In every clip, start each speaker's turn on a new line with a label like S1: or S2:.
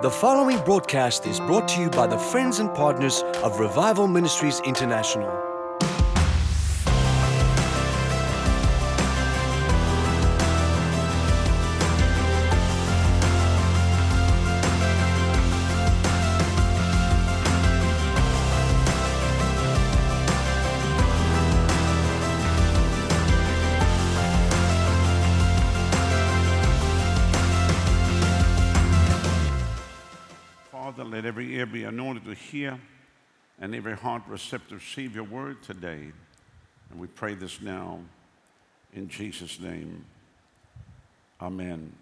S1: The following broadcast is brought to you by the friends and partners of Revival Ministries International.
S2: And every heart receptive receive your word today. And we pray this now in Jesus' name. Amen.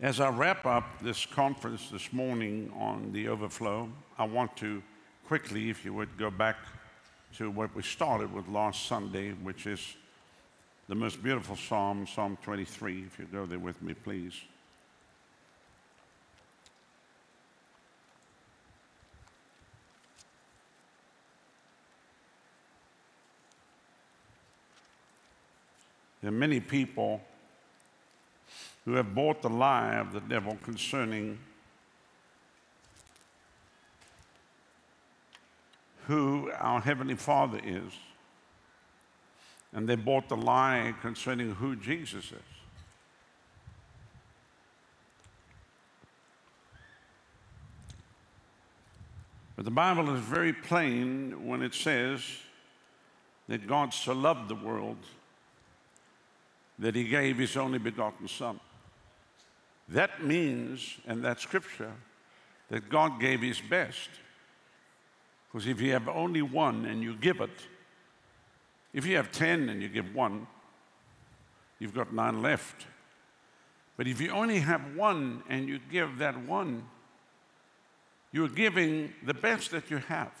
S2: As I wrap up this conference this morning on the overflow, I want to quickly, if you would, go back to what we started with last Sunday, which is the most beautiful psalm, Psalm 23. If you go there with me, please. There are many people who have bought the lie of the devil concerning who our Heavenly Father is. And they bought the lie concerning who Jesus is. But the Bible is very plain when it says that God so loved the world that he gave his only begotten Son. That means, and that scripture, that God gave his best. Because if you have only one and you give it, if you have 10 and you give one, you've got nine left. But if you only have one and you give that one, you're giving the best that you have.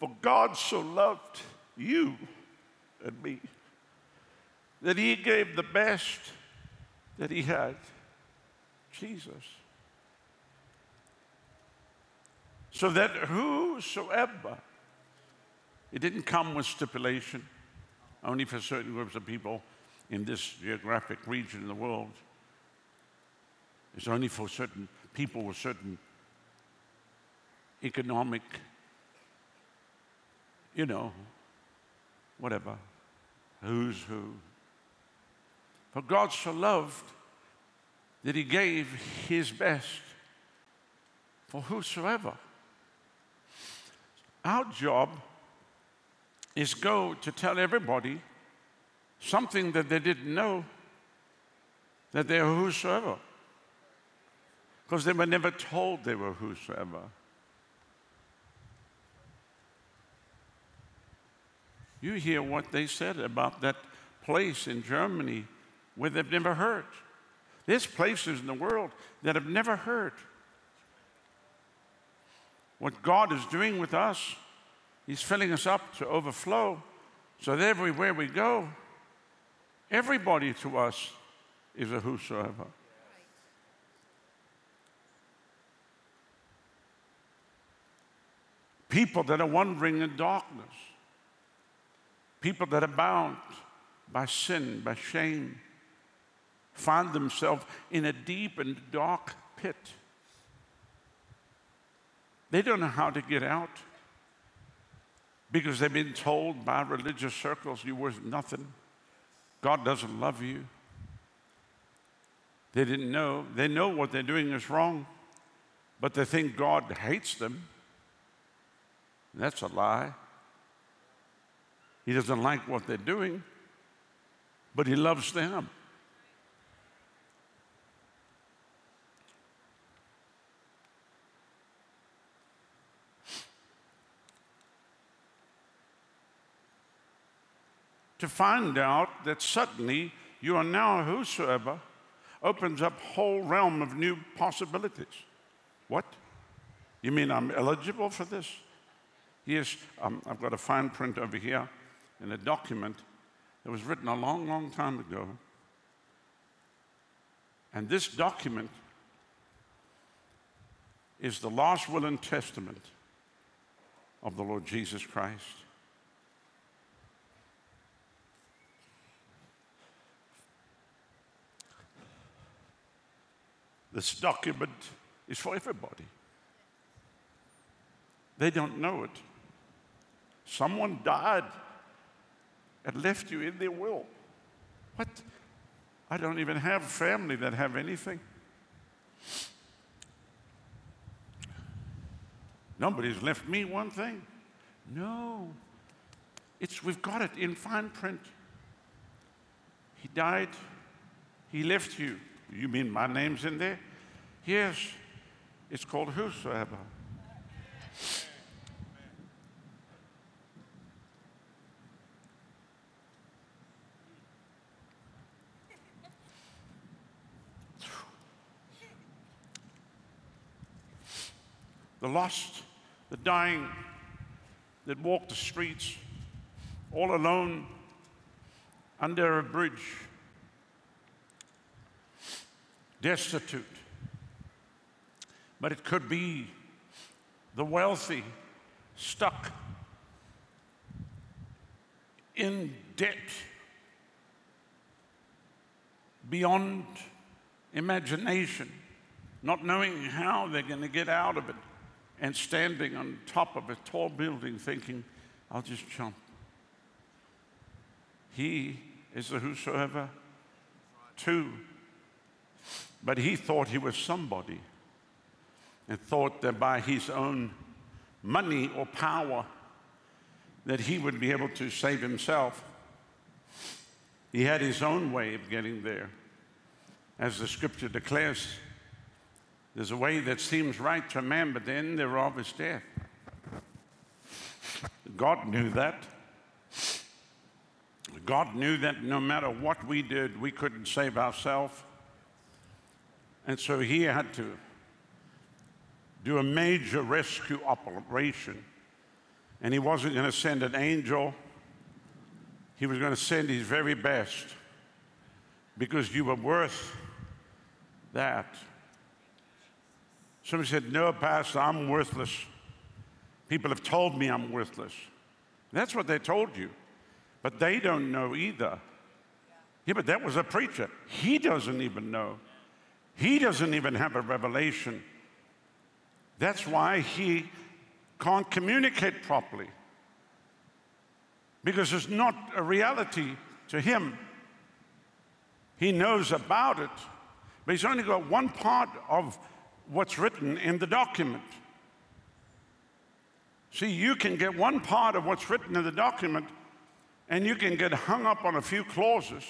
S2: For God so loved you and me that he gave the best that he had Jesus. So that whosoever, it didn't come with stipulation, only for certain groups of people in this geographic region in the world. It's only for certain people with certain economic, you know, whatever, who's who. For God so loved that he gave his best for whosoever. Our job is go to tell everybody something that they didn't know that they are whosoever. Because they were never told they were whosoever. You hear what they said about that place in Germany where they've never heard. There's places in the world that have never heard. What God is doing with us, He's filling us up to overflow so that everywhere we go, everybody to us is a whosoever. People that are wandering in darkness people that are bound by sin, by shame, find themselves in a deep and dark pit. They don't know how to get out because they've been told by religious circles you're worth nothing. God doesn't love you. They didn't know. They know what they're doing is wrong, but they think God hates them. That's a lie. He doesn't like what they're doing, but he loves them. To find out that suddenly you are now whosoever opens up whole realm of new possibilities. What? You mean I'm eligible for this? Yes, um, I've got a fine print over here in a document that was written a long, long time ago. And this document is the last will and testament of the Lord Jesus Christ. This document is for everybody. They don't know it. Someone died and left you in their will. What? I don't even have family that have anything. Nobody's left me one thing. No. It's we've got it in fine print. He died. He left you. You mean my name's in there? Yes. It's called whosoever. The lost, the dying that walk the streets all alone under a bridge, destitute. But it could be the wealthy stuck in debt beyond imagination, not knowing how they're going to get out of it, and standing on top of a tall building thinking, I'll just jump. He is the whosoever, too. But he thought he was somebody and thought that by his own money or power that he would be able to save himself. He had his own way of getting there. As the scripture declares, there's a way that seems right to man, but the end thereof is death. God knew that. God knew that no matter what we did, we couldn't save ourselves. And so he had to do a major rescue operation. And he wasn't going to send an angel, he was going to send his very best because you were worth that. Somebody said, No, Pastor, I'm worthless. People have told me I'm worthless. That's what they told you. But they don't know either. Yeah, but that was a preacher. He doesn't even know. He doesn't even have a revelation. That's why he can't communicate properly. Because it's not a reality to him. He knows about it, but he's only got one part of what's written in the document. See, you can get one part of what's written in the document and you can get hung up on a few clauses.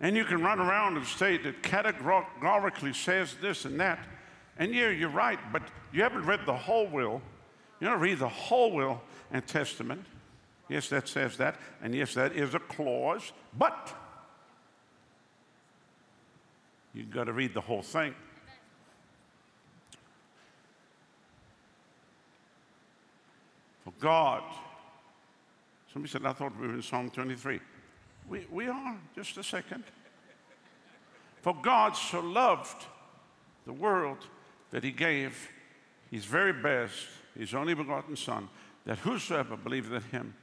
S2: And you can run around and state that categorically says this and that. And yeah, you're right, but you haven't read the whole will. You don't read the whole will and testament. Yes, that says that. And yes, that is a clause. But you've got to read the whole thing. God Somebody said, I thought we were in Psalm 23. We, we are, just a second. For God so loved the world that he gave his very best, his only begotten Son, that whosoever believeth in him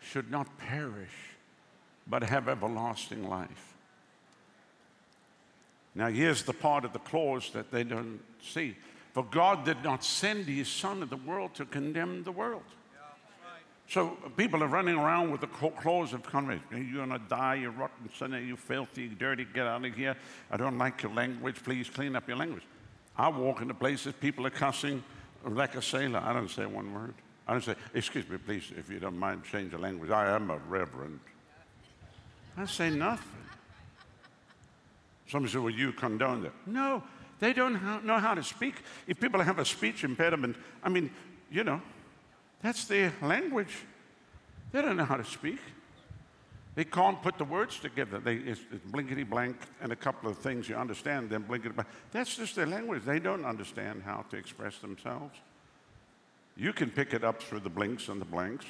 S2: should not perish, but have everlasting life. Now, here's the part of the clause that they don't see. For God did not send his Son in the world to condemn the world. So people are running around with the claws of condemnation. You're going to die, you rotten sinner, you filthy, dirty, get out of here. I don't like your language. Please clean up your language. I walk into places, people are cussing like a sailor. I don't say one word. I don't say, excuse me, please, if you don't mind, change the language. I am a reverend. I say nothing. Somebody said, well, you condone that. No, they don't know how to speak. If people have a speech impediment, I mean, you know, that's their language. They don't know how to speak. They can't put the words together. They, it's, it's blinkety blank and a couple of things you understand, then blinkety blank. That's just their language. They don't understand how to express themselves. You can pick it up through the blinks and the blanks.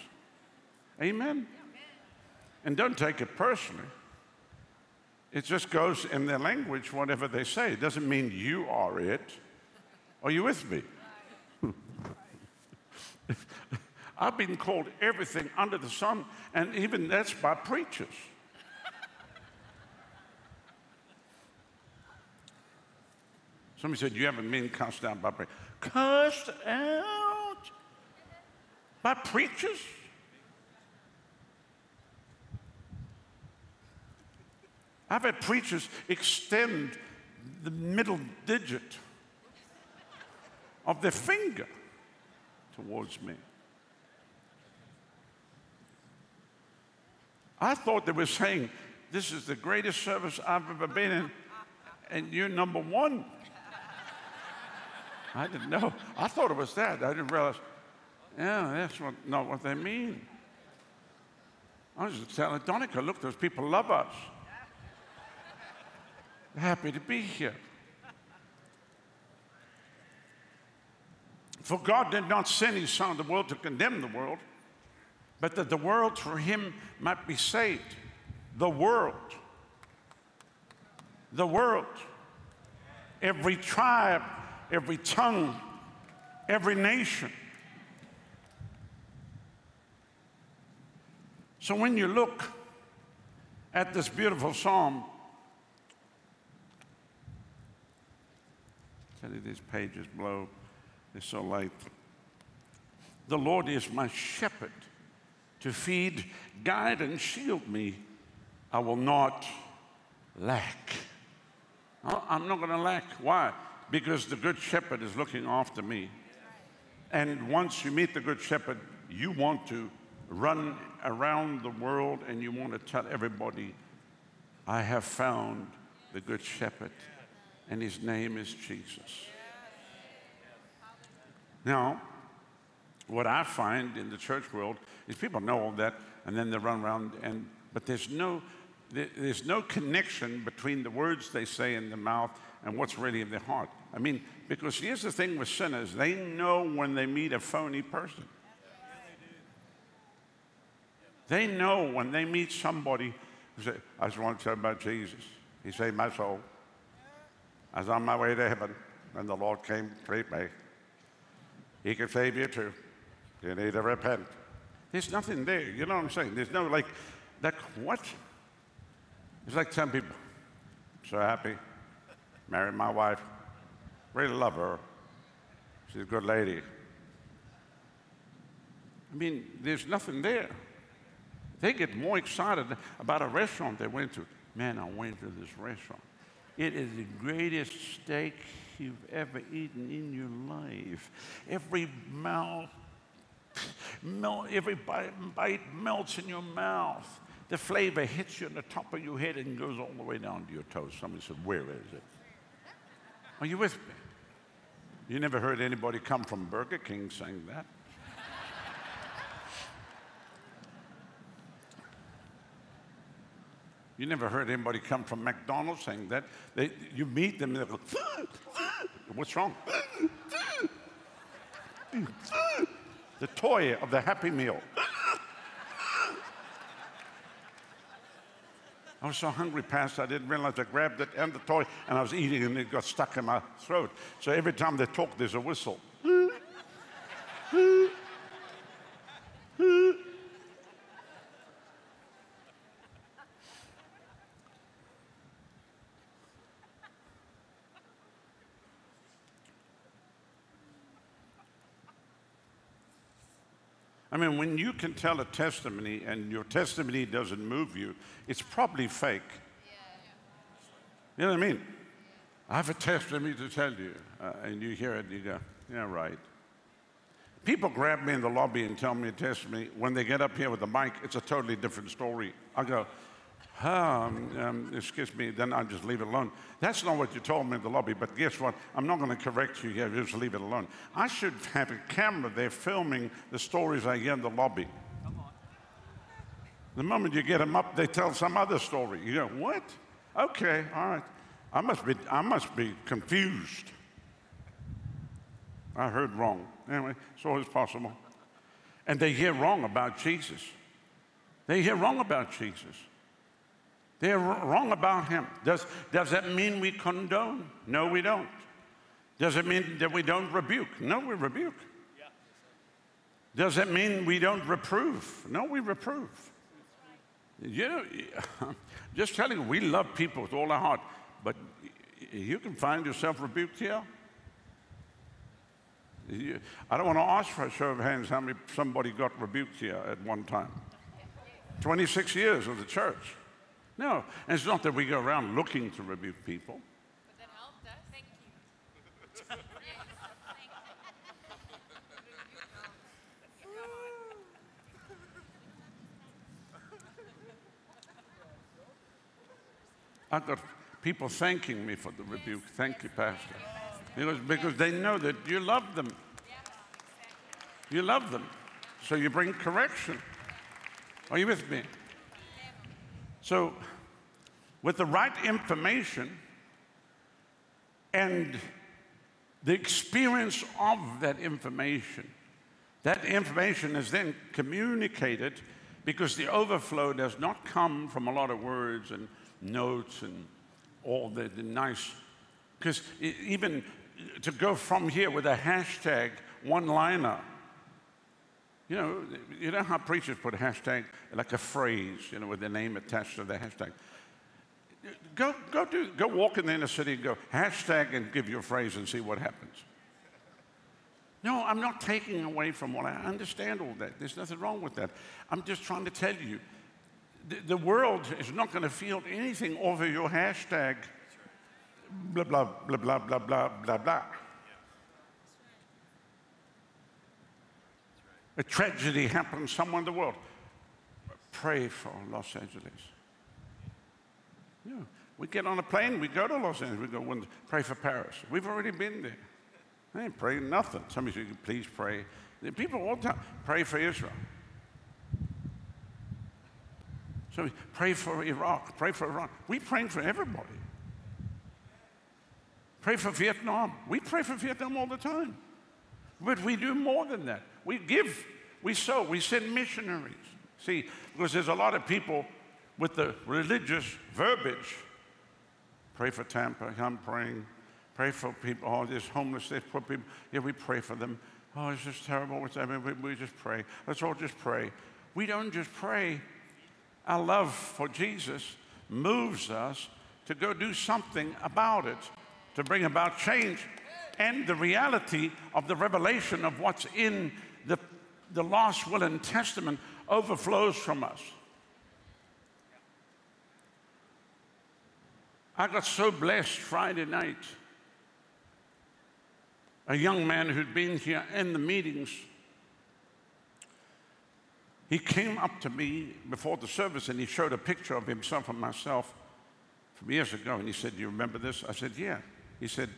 S2: Amen? Amen. And don't take it personally. It just goes in their language, whatever they say. It doesn't mean you are it. Are you with me? I've been called everything under the sun, and even that's by preachers. Somebody said, You haven't been cussed out by preachers. Cussed out by preachers? I've had preachers extend the middle digit of their finger towards me. I thought they were saying, This is the greatest service I've ever been in, and you're number one. I didn't know. I thought it was that. I didn't realize, yeah, that's what, not what they mean. I was just telling Donica, look, those people love us. They're happy to be here. For God did not send his Son to the world to condemn the world, but that the world through him might be saved. The world. The world. Every tribe, every tongue, every nation. So when you look at this beautiful psalm, tell you these pages blow, they're so light. The Lord is my shepherd to feed, guide, and shield me. I will not lack. Oh, I'm not going to lack. Why? Because the Good Shepherd is looking after me. And once you meet the Good Shepherd, you want to run around the world and you want to tell everybody, I have found the Good Shepherd, and his name is Jesus. Now, what I find in the church world is people know all that, and then they run around, and but there's no there's no connection between the words they say in the mouth and what's really in their heart. I mean, because here's the thing with sinners they know when they meet a phony person. They know when they meet somebody who says, I just want to tell you about Jesus. He saved my soul. I was on my way to heaven, and the Lord came to treat me. He can save you too. You need to repent. There's nothing there. You know what I'm saying? There's no like, like what? It's like some people, so happy, married my wife, really love her. She's a good lady. I mean, there's nothing there. They get more excited about a restaurant they went to. Man, I went to this restaurant. It is the greatest steak you've ever eaten in your life. Every mouth, melt, every bite, bite melts in your mouth the flavor hits you in the top of your head and goes all the way down to your toes. Somebody said, Where is it? Are you with me? You never heard anybody come from Burger King saying that. You never heard anybody come from McDonald's saying that. They, you meet them and they go, What's wrong? the toy of the Happy Meal. I was so hungry, Pastor, I didn't realize I grabbed it and the toy and I was eating and it got stuck in my throat. So every time they talk, there's a whistle. I mean, when you can tell a testimony and your testimony doesn't move you, it's probably fake. You know what I mean? I have a testimony to tell you, uh, and you hear it, and you go, yeah, right. People grab me in the lobby and tell me a testimony. When they get up here with the mic, it's a totally different story. I go, um, um, excuse me, then I just leave it alone. That's not what you told me in the lobby, but guess what? I'm not going to correct you here, just leave it alone. I should have a camera there filming the stories I hear in the lobby. The moment you get them up, they tell some other story. You go, what? Okay, all right. I must be, I must be confused. I heard wrong. Anyway, it's always possible. And they hear wrong about Jesus. They hear wrong about Jesus. They're wrong about him. Does, does that mean we condone? No, we don't. Does it mean that we don't rebuke? No, we rebuke. Does it mean we don't reprove? No, we reprove. You know, just telling you, we love people with all our heart, but You can find yourself rebuked here. I don't want to ask for a show of hands how many somebody got rebuked here at one time. 26 years of the church. No, and it's not that we go around looking to rebuke people.
S3: But that helped us. Thank you.
S2: I've got people thanking me for the rebuke. Thank you, Pastor. Because, because they know that you love them. You love them. So you bring correction. Are you with me? So, with the right information and the experience of that information, that information is then communicated because the overflow does not come from a lot of words and notes and all the, the nice, because even to go from here with a hashtag one liner, you know, you know how preachers put a hashtag like a phrase, you know, with the name attached to the hashtag. Go, go, do, go walk in the inner city and go hashtag and give your phrase and see what happens. No, I'm not taking away from what I understand all that. There's nothing wrong with that. I'm just trying to tell you the, the world is not going to field anything over your hashtag blah, blah, blah, blah, blah, blah, blah, blah. A tragedy happens somewhere in the world. Pray for Los Angeles. Yeah. We get on a plane, we go to Los Angeles, we go pray for Paris. We've already been there. I ain't praying nothing. Somebody said, please pray. People all the time pray for Israel. So pray for Iraq, pray for Iran. We pray for everybody. Pray for Vietnam. We pray for Vietnam all the time. But we do more than that. We give, we sow, we send missionaries. See, because there's a lot of people with the religious verbiage. Pray for Tampa, I'm praying. Pray for people, oh, this homeless, this poor people. Yeah, we pray for them. Oh, it's just terrible. What's mean, we, we just pray. Let's all just pray. We don't just pray. Our love for Jesus moves us to go do something about it to bring about change and the reality of the revelation of what's in the, lost will and testament overflows from us. I got so blessed Friday night. A young man who'd been here in the meetings, he came up to me before the service and he showed a picture of himself and myself from years ago. And he said, Do you remember this? I said, Yeah. He said,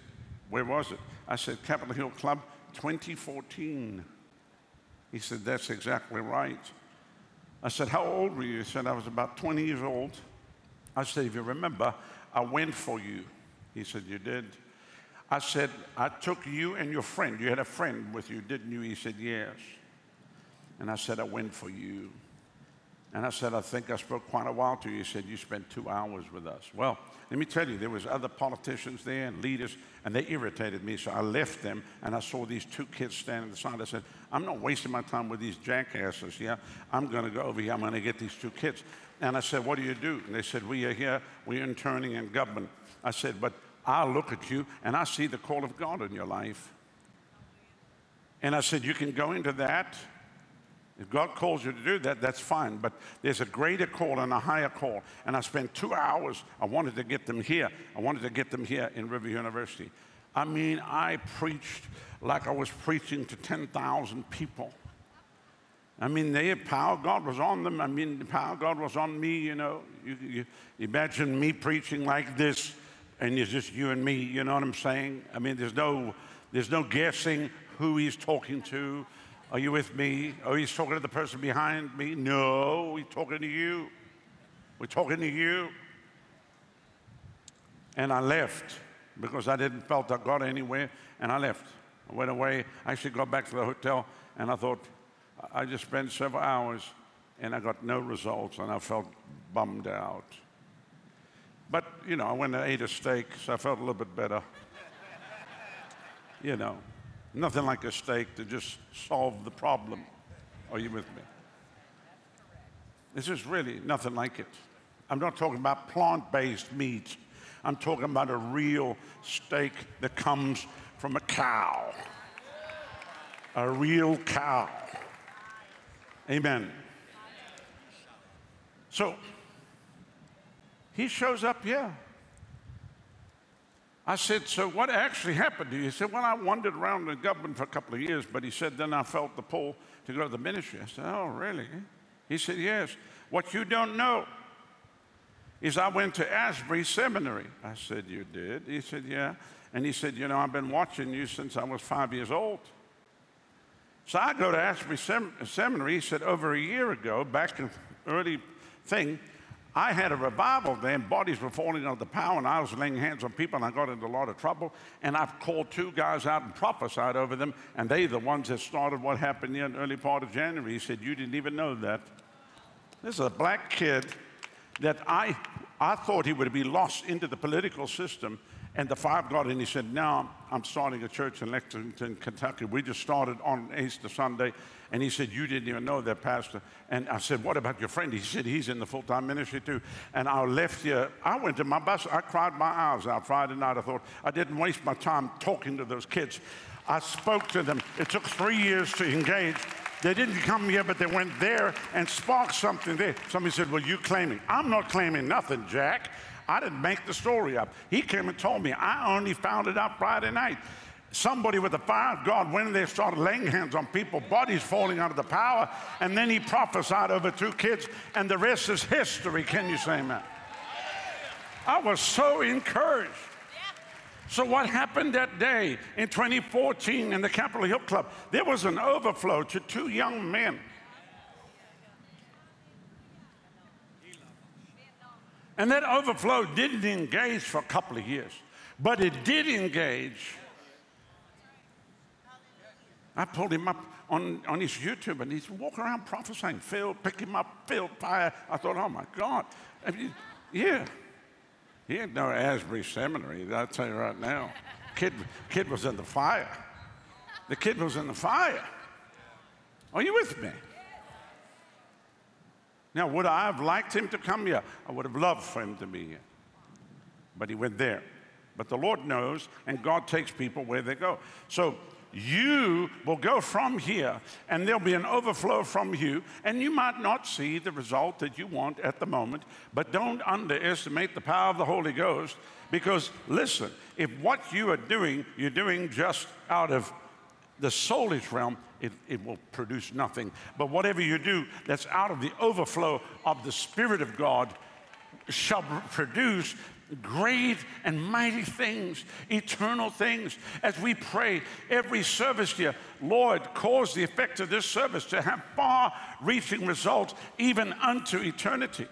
S2: Where was it? I said, Capitol Hill Club, 2014. He said, That's exactly right. I said, How old were you? He said, I was about 20 years old. I said, If you remember, I went for you. He said, You did? I said, I took you and your friend. You had a friend with you, didn't you? He said, Yes. And I said, I went for you. And I said, I think I spoke quite a while to you. He said, You spent two hours with us. Well, let me tell you, there was other politicians there and leaders, and they irritated me. So I left them, and I saw these two kids standing aside. I said, I'm not wasting my time with these jackasses. Yeah, I'm going to go over here. I'm going to get these two kids. And I said, What do you do? And they said, We are here. We're interning in government. I said, But I look at you, and I see the call of God in your life. And I said, You can go into that if God calls you to do that, that's fine. But there's a greater call and a higher call. And I spent two hours. I wanted to get them here. I wanted to get them here in River University. I mean, I preached like I was preaching to 10,000 people. I mean, the power God was on them. I mean, the power God was on me, you know. You, you imagine me preaching like this, and it's just you and me, you know what I'm saying? I mean, there's no, there's no guessing who he's talking to. Are you with me? Oh, he's talking to the person behind me? No, he's talking to you. We're talking to you. And I left because I didn't felt I got anywhere, and I left. I went away. I actually got back to the hotel, and I thought, I just spent several hours, and I got no results, and I felt bummed out. But, you know, I went and ate a steak, so I felt a little bit better. you know. Nothing like a steak to just solve the problem. Are you with me? This is really nothing like it. I'm not talking about plant based meat. I'm talking about a real steak that comes from a cow. A real cow. Amen. So he shows up here. I said, So what actually happened to you? He said, Well, I wandered around the government for a couple of years, but he said, Then I felt the pull to go to the ministry. I said, Oh, really? He said, Yes. What you don't know is I went to Asbury Seminary. I said, You did? He said, Yeah. And he said, You know, I've been watching you since I was five years old. So I go to Asbury Sem- Seminary. He said, Over a year ago, back in early thing, I had a revival then. Bodies were falling under the power, and I was laying hands on people, and I got into a lot of trouble. And I've called two guys out and prophesied over them, and they the ones that started what happened in the early part of January. He said, You didn't even know that. This is a black kid that I, I thought he would be lost into the political system. And the five got in. He said, Now I'm starting a church in Lexington, Kentucky. We just started on Easter Sunday. And he said, You didn't even know that, Pastor. And I said, What about your friend? He said, He's in the full time ministry too. And I left here. I went to my bus. I cried my eyes out Friday night. I thought, I didn't waste my time talking to those kids. I spoke to them. It took three years to engage. They didn't come here, but they went there and sparked something there. Somebody said, Well, you claiming? I'm not claiming nothing, Jack. I didn't make the story up. He came and told me. I only found it out Friday night. Somebody with the fire of God went in there, started laying hands on people, bodies falling out of the power, and then he prophesied over two kids, and the rest is history. Can you say amen? I was so encouraged. So, what happened that day in 2014 in the Capitol Hill Club? There was an overflow to two young men. And that overflow didn't engage for a couple of years, but it did engage. I pulled him up on, on his YouTube and he's walking around prophesying, filled, pick him up, filled, fire. I thought, oh my God. Yeah. He ain't no Asbury Seminary, I'll tell you right now. Kid, kid was in the fire. The kid was in the fire. Are you with me? Now, would I have liked him to come here? I would have loved for him to be here. But he went there. But the Lord knows, and God takes people where they go. So you will go from here, and there'll be an overflow from you, and you might not see the result that you want at the moment, but don't underestimate the power of the Holy Ghost because, listen, if what you are doing, you're doing just out of the soulish realm, it, it will produce nothing. But whatever you do that's out of the overflow of the Spirit of God shall produce great and mighty things, eternal things. As we pray every service here, Lord, cause the effect of this service to have far reaching results even unto eternity.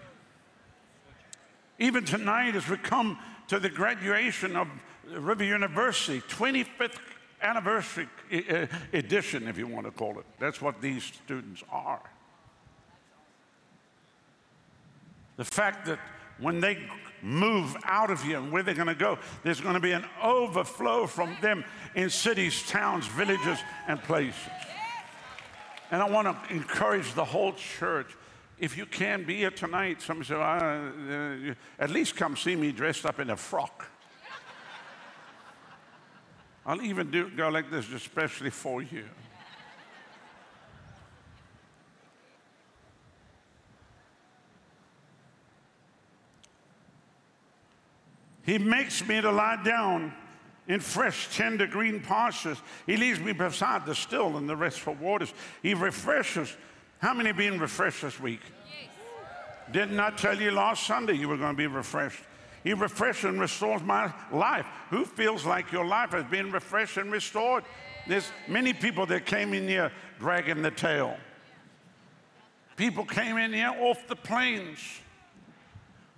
S2: Even tonight, as we come to the graduation of River University, 25th anniversary edition, if you want to call it. That's what these students are. The fact that when they move out of here and where they're going to go, there's going to be an overflow from them in cities, towns, villages, and places. And I want to encourage the whole church. If you can be here tonight, somebody say, uh, at least come see me dressed up in a frock. I'll even do go like this, especially for you. He makes me to lie down in fresh, tender green pastures. He leads me beside the still and the restful waters. He refreshes. How many been refreshed this week? Yes. Didn't I tell you last Sunday you were going to be refreshed? He refreshes and restores my life. Who feels like your life has been refreshed and restored? There's many people that came in here dragging the tail. People came in here off the plains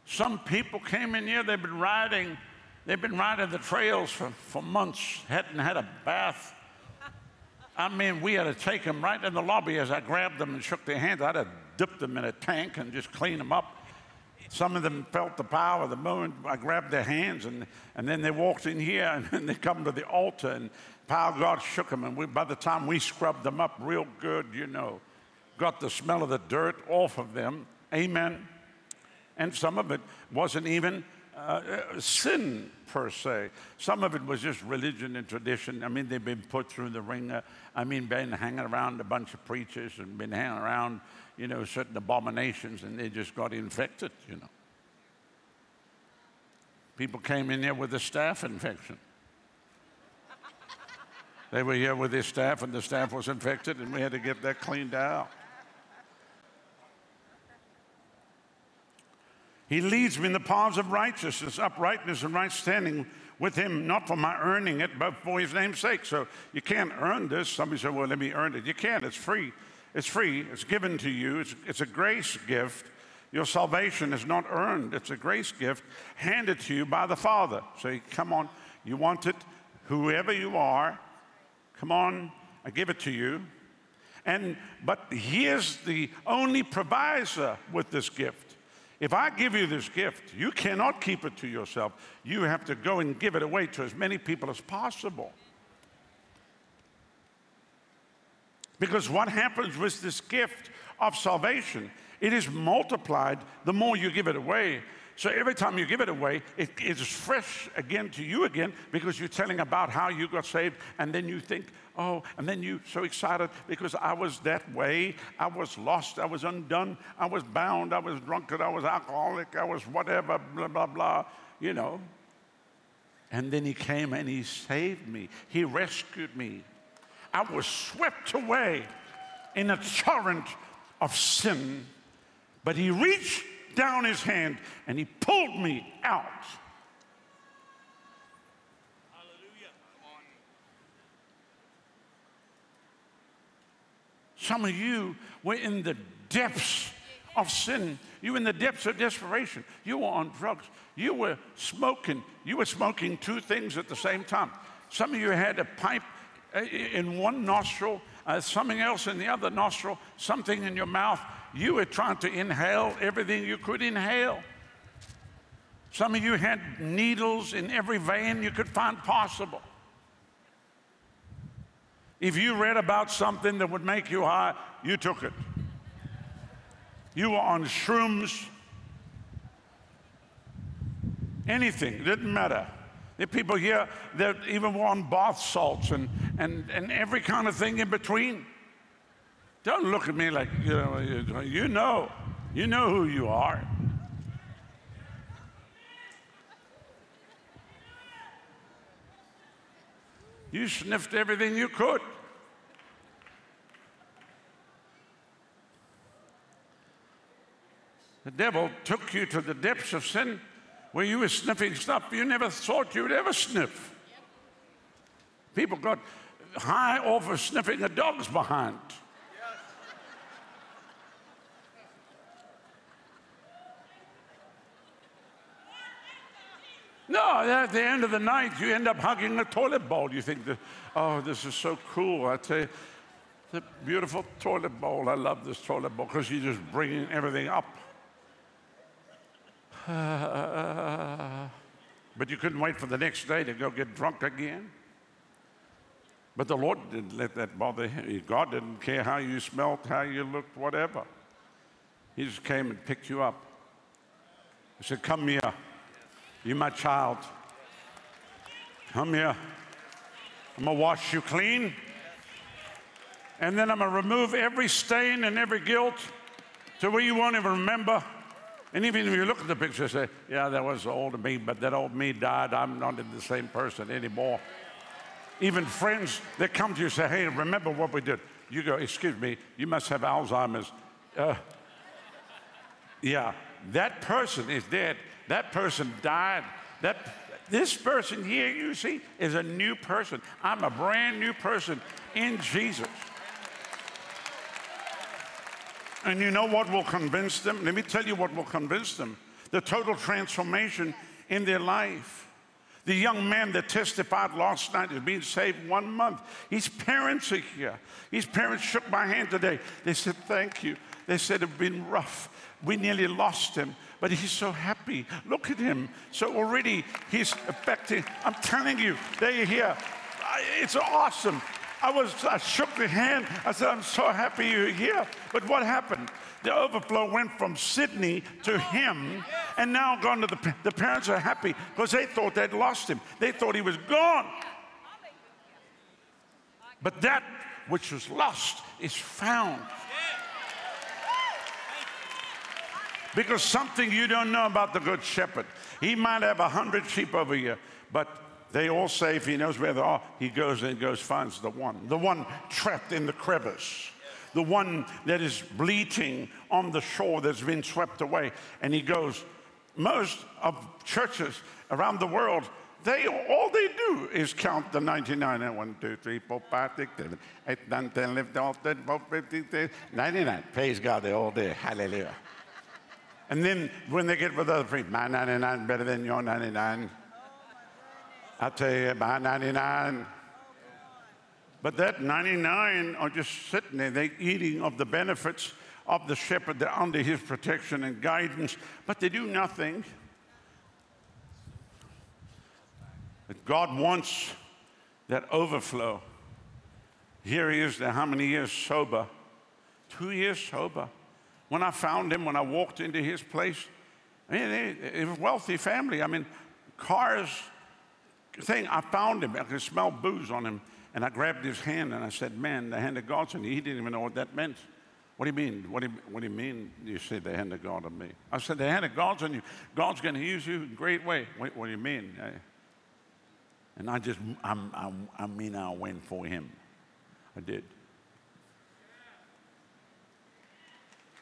S2: some people came in here, they've been riding, they've been riding the trails for, for months, hadn't had a bath. I mean, we had to take them right in the lobby as I grabbed them and shook their hands. I'd have dipped them in a tank and just cleaned them up. Some of them felt the power of the moment. I grabbed their hands and, and then they walked in here and they come to the altar and power of God shook them. And we, by the time we scrubbed them up real good, you know, got the smell of the dirt off of them. Amen and some of it wasn't even uh, sin per se. Some of it was just religion and tradition. I mean, they've been put through the ringer. I mean, been hanging around a bunch of preachers and been hanging around, you know, certain abominations, and they just got infected, you know. People came in there with a staph infection. They were here with their staff, and the staff was infected, and we had to get that cleaned out. He leads me in the paths of righteousness, uprightness, and right standing with Him, not for my earning it, but for His name's sake. So you can't earn this. Somebody said, Well, let me earn it. You can't. It's free. It's free. It's given to you. It's, it's a grace gift. Your salvation is not earned, it's a grace gift handed to you by the Father. So come on, you want it, whoever you are, come on, I give it to you. And but here's the only provisor with this gift. If I give you this gift, you cannot keep it to yourself. You have to go and give it away to as many people as possible. Because what happens with this gift of salvation it is multiplied the more you give it away. So every time you give it away, it is fresh again to you again because you're telling about how you got saved, and then you think, oh, and then you're so excited because I was that way. I was lost. I was undone. I was bound. I was drunkard. I was alcoholic. I was whatever, blah, blah, blah, you know. And then he came and he saved me. He rescued me. I was swept away in a torrent of sin but he reached down his hand and he pulled me out. Some of you were in the depths of sin. You were in the depths of desperation. You were on drugs. You were smoking. You were smoking two things at the same time. Some of you had a pipe uh, in one nostril, uh, something else in the other nostril, something in your mouth, you were trying to inhale everything you could inhale. Some of you had needles in every vein you could find possible. If you read about something that would make you high, you took it. You were on shrooms, anything, didn't matter. There are people here that even were on bath salts and, and, and every kind of thing in between. Don't look at me like, you know, you know, you know who you are. You sniffed everything you could. The devil took you to the depths of sin where you were sniffing stuff you never thought you'd ever sniff. People got high off of sniffing a dog's behind. No, at the end of the night, you end up hugging a toilet bowl. You think, that, oh, this is so cool. I tell you, the beautiful toilet bowl. I love this toilet bowl because you're just bringing everything up. but you couldn't wait for the next day to go get drunk again. But the Lord didn't let that bother him. God didn't care how you smelt, how you looked, whatever. He just came and picked you up. He said, Come here. You my child. Come here. I'm gonna wash you clean. And then I'm gonna remove every stain and every guilt to where you won't even remember. And even if you look at the picture, say, yeah, that was the old me, but that old me died. I'm not the same person anymore. Even friends that come to you say, hey, remember what we did. You go, excuse me, you must have Alzheimer's. Uh, yeah, that person is dead. That person died. That, this person here, you see, is a new person. I'm a brand new person in Jesus. And you know what will convince them? Let me tell you what will convince them the total transformation in their life. The young man that testified last night is being saved one month. His parents are here. His parents shook my hand today. They said, Thank you. They said it's been rough. We nearly lost him but he's so happy. Look at him. So already he's affecting. I'm telling you, there you hear. It's awesome. I was, I shook the hand. I said, I'm so happy you're here. But what happened? The overflow went from Sydney to him and now gone to the, the parents are happy because they thought they'd lost him. They thought he was gone. But that which was lost is found. Because something you don't know about the good shepherd. He might have a hundred sheep over here, but they all say if he knows where they are, he goes and goes finds the one, the one trapped in the crevice, the one that is bleating on the shore that's been swept away, and he goes. Most of churches around the world, they all they do is count the 99 and 1, 2, 3, 4, 5, 6, 7, 8, 9, 10, 11, 12, 13, 14, 15, 16, 99. Praise God, they all do. Hallelujah. And then when they get with other people, my 99 better than your 99. I tell you, my 99. But that 99 are just sitting there, they're eating of the benefits of the shepherd. They're under his protection and guidance, but they do nothing. But God wants that overflow. Here he is, now how many years sober? Two years sober. When I found him, when I walked into his place, I mean, it, was a wealthy family. I mean, cars, thing, I found him. I could smell booze on him. And I grabbed his hand and I said, Man, the hand of God's on you. He didn't even know what that meant. What do you mean? What do you, what do you mean you say the hand of God on me? I said, The hand of God's on you. God's going to use you in a great way. What, what do you mean? I- and I just, I'm, I'm, I mean, I went for him. I did.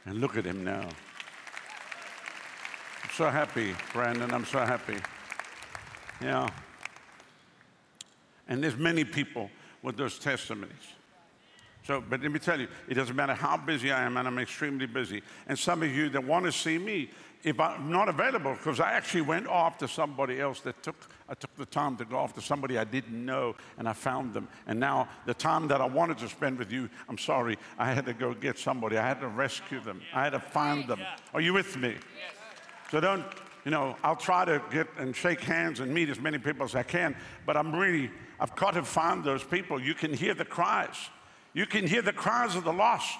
S2: And look at him now. I'm so happy, Brandon. I'm so happy. Yeah. And there's many people with those testimonies. So, but let me tell you, it doesn't matter how busy I am, and I'm extremely busy. And some of you that want to see me, if I'm not available, because I actually went off to somebody else that took, I took the time to go off to somebody I didn't know, and I found them. And now the time that I wanted to spend with you, I'm sorry, I had to go get somebody. I had to rescue them. I had to find them. Are you with me? So don't, you know, I'll try to get and shake hands and meet as many people as I can, but I'm really, I've got to find those people. You can hear the cries. You can hear the cries of the lost.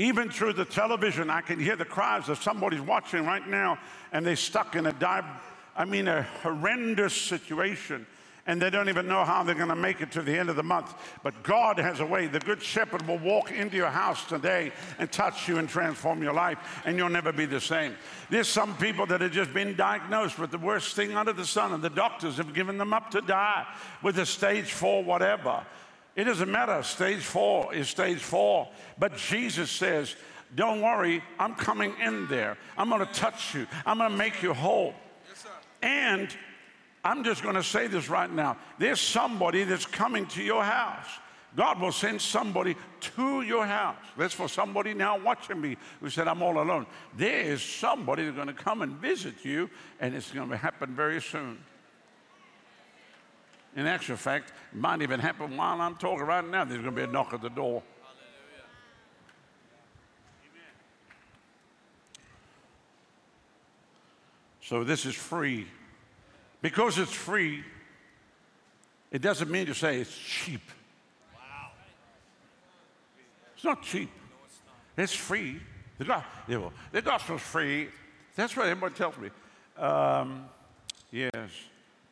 S2: Even through the television, I can hear the cries of somebody's watching right now and they're stuck in a dive, I mean, a horrendous situation and they don't even know how they're going to make it to the end of the month. But God has a way. The Good Shepherd will walk into your house today and touch you and transform your life, and you'll never be the same. There's some people that have just been diagnosed with the worst thing under the sun, and the doctors have given them up to die with a stage four, whatever. It doesn't matter. Stage four is stage four. But Jesus says, Don't worry, I'm coming in there. I'm going to touch you, I'm going to make you whole. And I'm just going to say this right now. There's somebody that's coming to your house. God will send somebody to your house. That's for somebody now watching me who said, I'm all alone. There is somebody that's going to come and visit you, and it's going to happen very soon. In actual fact, it might even happen while I'm talking right now. There's going to be a knock at the door. So this is free. Because it's free, it doesn't mean to say it's cheap. It's not cheap. It's free. The, go- yeah, the gospel's free. That's what everybody tells me. Um, yes,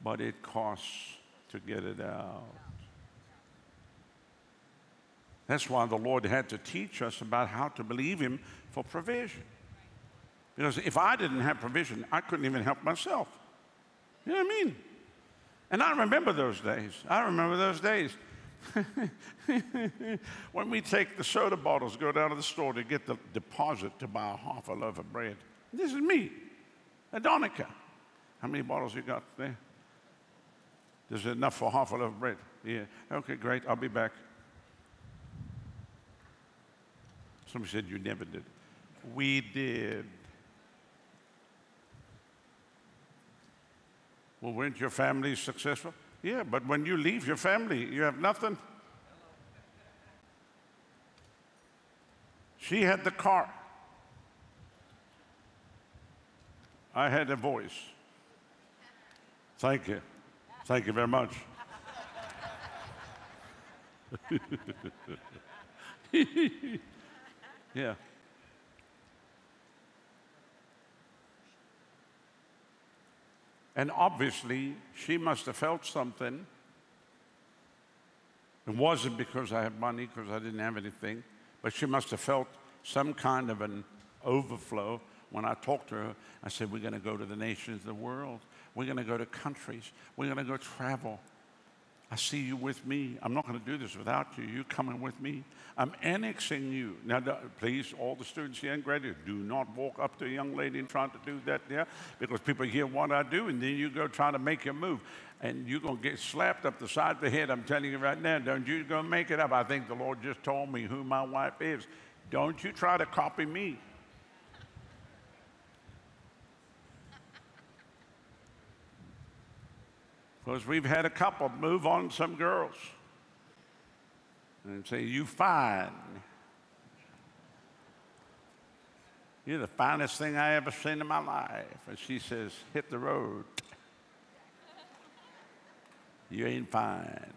S2: but it costs to get it out. That's why the Lord had to teach us about how to believe Him for provision. Because if I didn't have provision, I couldn't even help myself. You know what I mean? And I remember those days. I remember those days. when we take the soda bottles, go down to the store to get the deposit to buy a half a loaf of bread. This is me, Adonica. How many bottles you got there? It enough for half a loaf of bread? Yeah. Okay, great. I'll be back. Somebody said you never did. We did. Well, weren't your family successful? Yeah, but when you leave your family, you have nothing. She had the car. I had a voice. Thank you. Thank you very much. yeah. And obviously, she must have felt something. It wasn't because I had money, because I didn't have anything, but she must have felt some kind of an overflow when I talked to her. I said, We're going to go to the nations of the world. We're going to go to countries. We're going to go travel. I see you with me. I'm not going to do this without you. You're coming with me. I'm annexing you. Now, please, all the students here and graduates, do not walk up to a young lady and try to do that there because people hear what I do and then you go try to make your move. And you're going to get slapped up the side of the head. I'm telling you right now, don't you go make it up. I think the Lord just told me who my wife is. Don't you try to copy me. Because we've had a couple move on some girls and say, You fine. You're the finest thing I ever seen in my life. And she says, Hit the road. You ain't fine.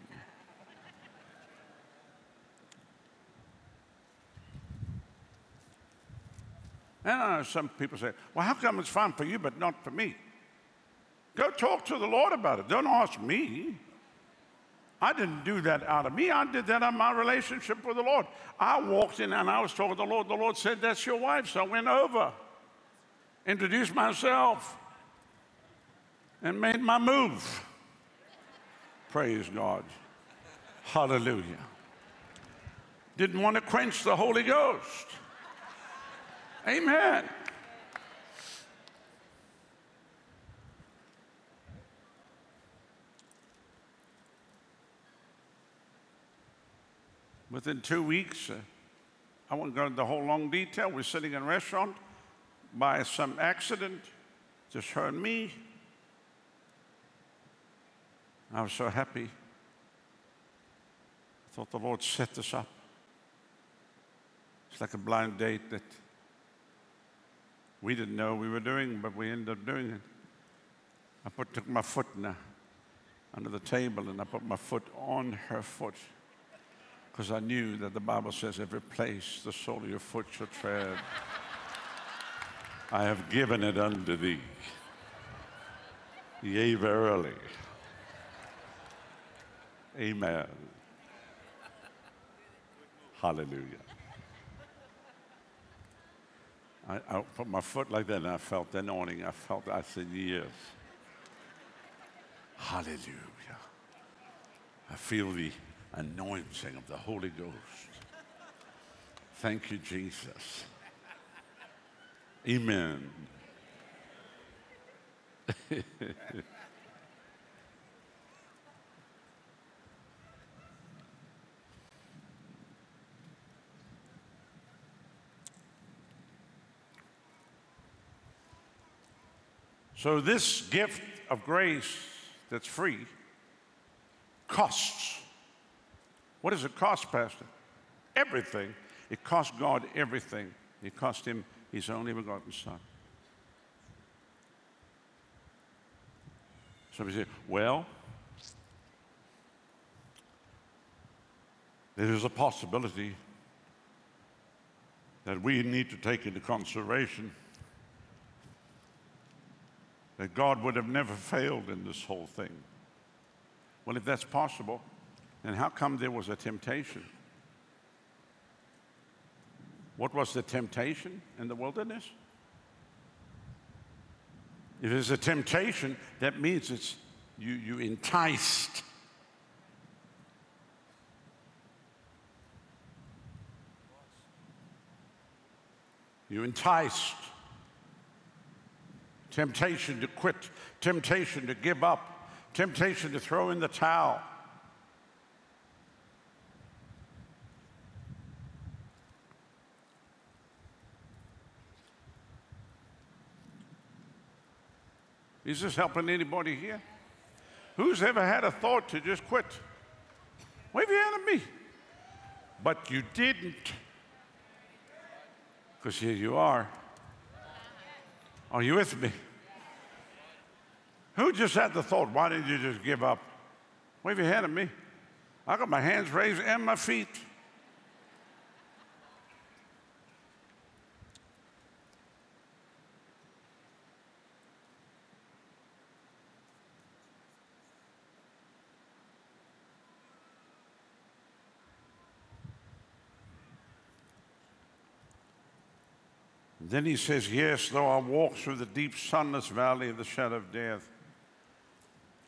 S2: And uh, some people say, Well, how come it's fine for you but not for me? Go talk to the Lord about it. Don't ask me. I didn't do that out of me. I did that out of my relationship with the Lord. I walked in and I was talking to the Lord. The Lord said, That's your wife. So I went over, introduced myself, and made my move. Praise God. Hallelujah. Didn't want to quench the Holy Ghost. Amen. Within two weeks, uh, I won't go into the whole long detail. We're sitting in a restaurant by some accident, just her and me. I was so happy. I thought the Lord set this up. It's like a blind date that we didn't know we were doing, but we ended up doing it. I put, took my foot the, under the table and I put my foot on her foot because I knew that the Bible says, every place the sole of your foot shall tread, I have given it unto thee. Yea, verily. Amen. Hallelujah. I, I, put my foot like that and I felt the anointing. I felt, I said, yes. Hallelujah. I feel the anointing of the Holy Ghost. Thank you, Jesus. Amen. so, this gift of grace that's free costs. What does it cost, Pastor? Everything. It cost God everything. It cost him his only begotten Son. Somebody say, well, there is a possibility that we need to take into consideration that God would have never failed in this whole thing. Well, if that's possible, and how come there was a temptation? What was the temptation in the wilderness? If there's a temptation, that means it's you, you enticed. You enticed. Temptation to quit, temptation to give up, temptation to throw in the towel. Is this helping anybody here? Who's ever had a thought to just quit? Wave your hand at me. But you didn't. Because here you are. Are you with me? Who just had the thought, why didn't you just give up? Wave your hand at me. I got my hands raised and my feet. Then he says, Yes, though I walk through the deep, sunless valley of the shadow of death,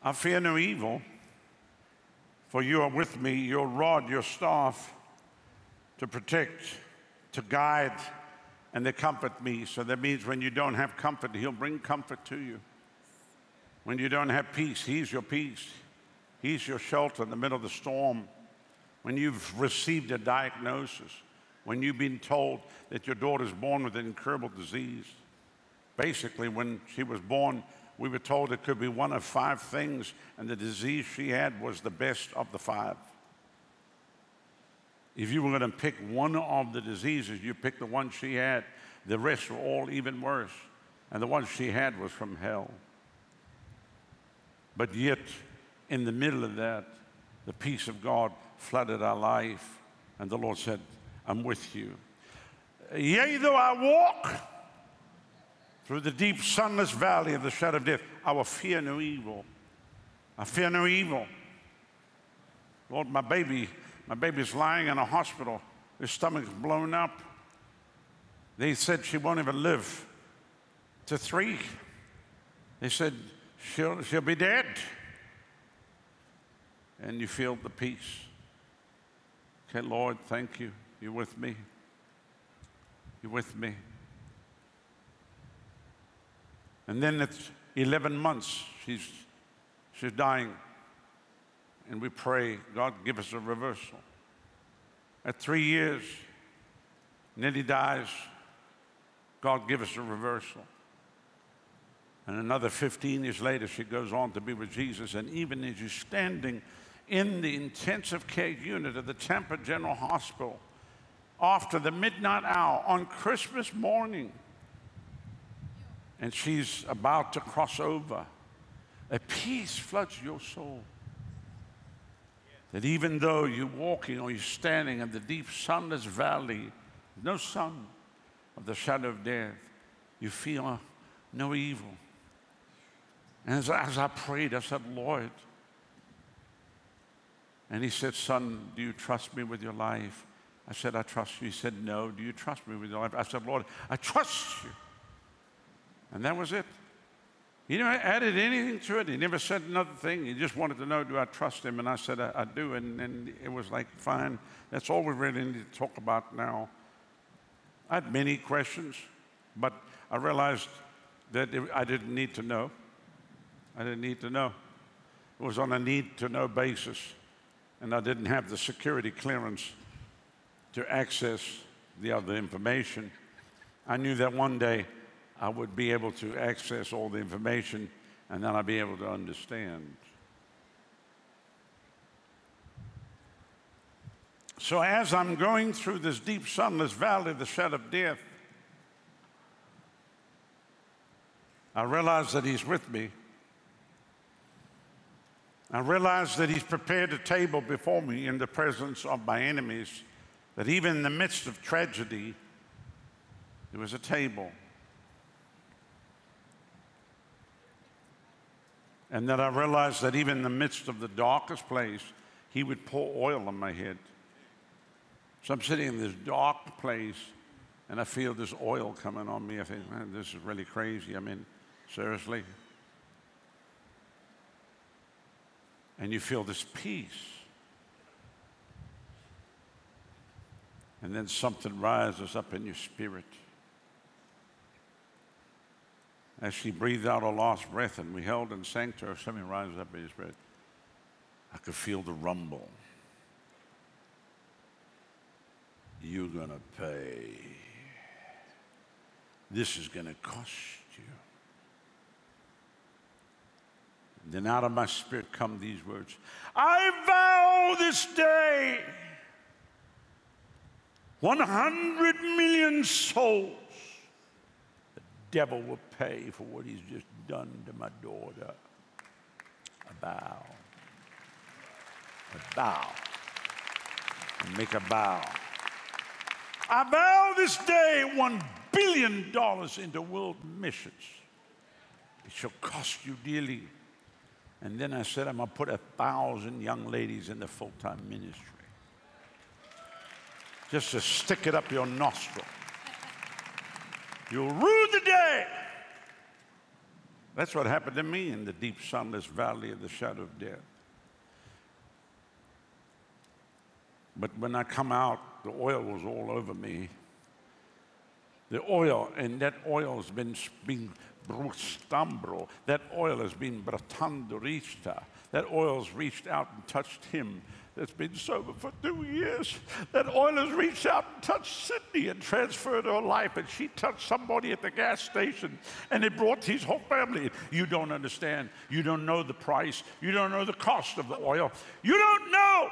S2: I fear no evil, for you are with me, your rod, your staff, to protect, to guide, and to comfort me. So that means when you don't have comfort, he'll bring comfort to you. When you don't have peace, he's your peace. He's your shelter in the middle of the storm. When you've received a diagnosis, when you've been told that your daughter's born with an incurable disease. Basically, when she was born, we were told it could be one of five things, and the disease she had was the best of the five. If you were going to pick one of the diseases, you picked the one she had. The rest were all even worse. And the one she had was from hell. But yet, in the middle of that, the peace of God flooded our life. And the Lord said, I'm with you. Yea, though I walk through the deep, sunless valley of the shadow of death, I will fear no evil. I fear no evil. Lord, my baby, my baby's lying in a hospital. His stomach's blown up. They said she won't even live to three. They said she'll, she'll be dead. And you feel the peace. Okay, Lord, thank you. You with me? You with me? And then it's 11 months. She's, she's dying. And we pray, God, give us a reversal. At three years, Nellie dies. God, give us a reversal. And another 15 years later, she goes on to be with Jesus. And even as she's standing in the intensive care unit of the Tampa General Hospital, after the midnight hour on Christmas morning. And she's about to cross over. A peace floods your soul. That even though you're walking or you're standing in the deep sunless valley, no sun of the shadow of death, you feel no evil. And as, as I prayed, I said, Lord, and he said, Son, do you trust me with your life? I said, I trust you. He said, No. Do you trust me with your life? I said, Lord, I trust you. And that was it. He never added anything to it. He never said another thing. He just wanted to know, do I trust him? And I said, I, I do. And, and it was like, fine. That's all we really need to talk about now. I had many questions, but I realized that I didn't need to know. I didn't need to know. It was on a need to know basis. And I didn't have the security clearance to access the other information. I knew that one day I would be able to access all the information and then I'd be able to understand. So, as I'm going through this deep, sunless valley the shadow of death, I realize that He's with me. I realize that He's prepared a table before me in the presence of my enemies that even in the midst of tragedy, there was a table. And that I realized that even in the midst of the darkest place, He would pour oil on my head. So I'm sitting in this dark place and I feel this oil coming on me. I think, man, this is really crazy. I mean, seriously. And you feel this peace. And then something rises up in your spirit. As she breathed out her last breath and we held and sang to her, something rises up in your spirit. I could feel the rumble. You're going to pay. This is going to cost you. Then out of my spirit come these words I vow this day 100 million souls, the devil will pay for what he's just done to my daughter. A bow. A bow. and make a vow. I vow this day $1 billion into world missions. It shall cost you dearly. And then I said, I'm going to put a thousand young ladies in the full time ministry. Just to stick it up your nostril. You'll rue the day. That's what happened to me in the deep, sunless valley of the shadow of death. But when I come out, the oil was all over me. The oil, and that oil has been, been brustambro. That oil has been bratandorista. That oil's reached out and touched him that's been sober for two years. That oil has reached out and touched Sydney and transferred her life, and she touched somebody at the gas station, and it brought his whole family. You don't understand. You don't know the price. You don't know the cost of the oil. You don't know.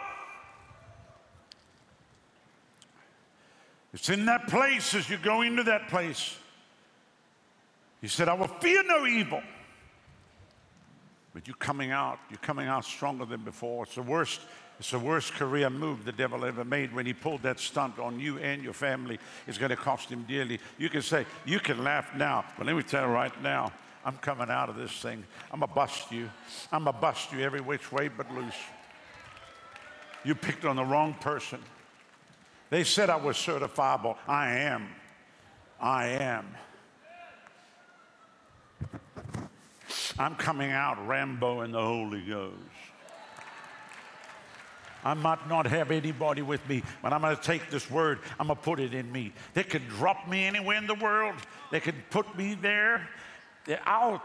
S2: It's in that place as you go into that place. He said, I will fear no evil. But you're coming out, you're coming out stronger than before. It's the worst, it's the worst career move the devil ever made when he pulled that stunt on you and your family. It's going to cost him dearly. You can say, you can laugh now, but let me tell you right now, I'm coming out of this thing. I'm going to bust you. I'm going to bust you every which way but loose. You picked on the wrong person. They said I was certifiable. I am. I am. I'm coming out Rambo in the Holy Ghost. I might not have anybody with me, but I'm going to take this word, I'm going to put it in me. They can drop me anywhere in the world, they can put me there. I'll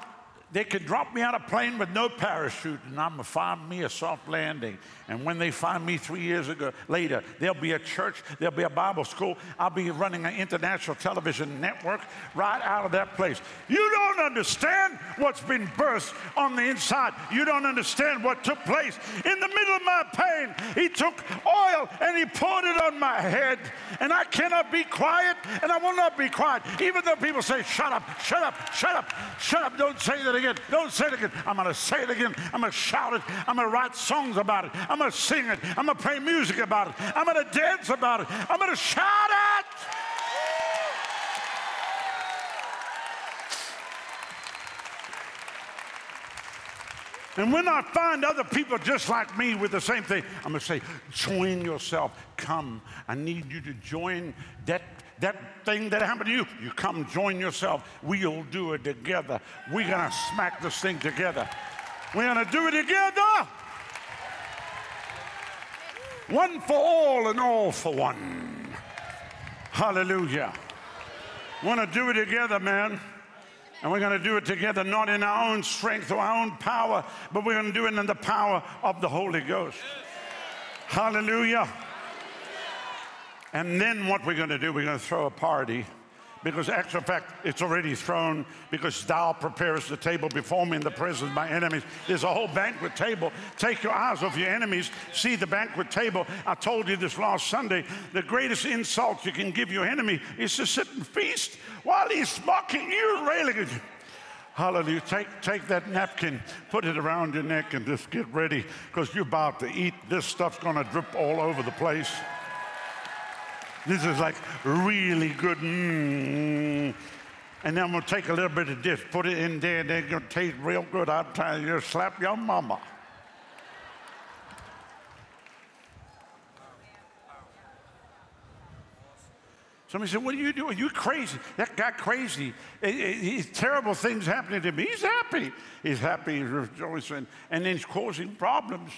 S2: they can drop me on a plane with no parachute and I'm going to find me a soft landing. And when they find me three years ago, later, there'll be a church, there'll be a Bible school. I'll be running an international television network right out of that place. You don't understand what's been birthed on the inside. You don't understand what took place. In the middle of my pain, he took oil and he poured it on my head. And I cannot be quiet and I will not be quiet. Even though people say, shut up, shut up, shut up, shut up, don't say that again. Don't say it again. I'm going to say it again. I'm going to shout it. I'm going to write songs about it. I'm going to sing it. I'm going to play music about it. I'm going to dance about it. I'm going to shout it. And when I find other people just like me with the same thing, I'm going to say, join yourself. Come. I need you to join that that thing that happened to you, you come join yourself. We'll do it together. We're going to smack this thing together. We're going to do it together. One for all and all for one. Hallelujah. Want to do it together, man. And we're going to do it together, not in our own strength or our own power, but we're going to do it in the power of the Holy Ghost. Hallelujah. And then what we're going to do, we're going to throw a party. Because, actual fact, it's already thrown because thou preparest the table before me in the presence of my enemies. There's a whole banquet table. Take your eyes off your enemies. See the banquet table. I told you this last Sunday. The greatest insult you can give your enemy is to sit and feast while he's mocking you, railing at you. Hallelujah. Take, take that napkin, put it around your neck, and just get ready because you're about to eat. This stuff's going to drip all over the place. This is like really good. Mm. And then I'm to take a little bit of this, put it in there, and going to taste real good. I'm telling you, slap your mama. Somebody said, What are you doing? You crazy. That guy crazy. He's terrible things happening to me. He's happy. He's happy, he's rejoicing. And then he's causing problems.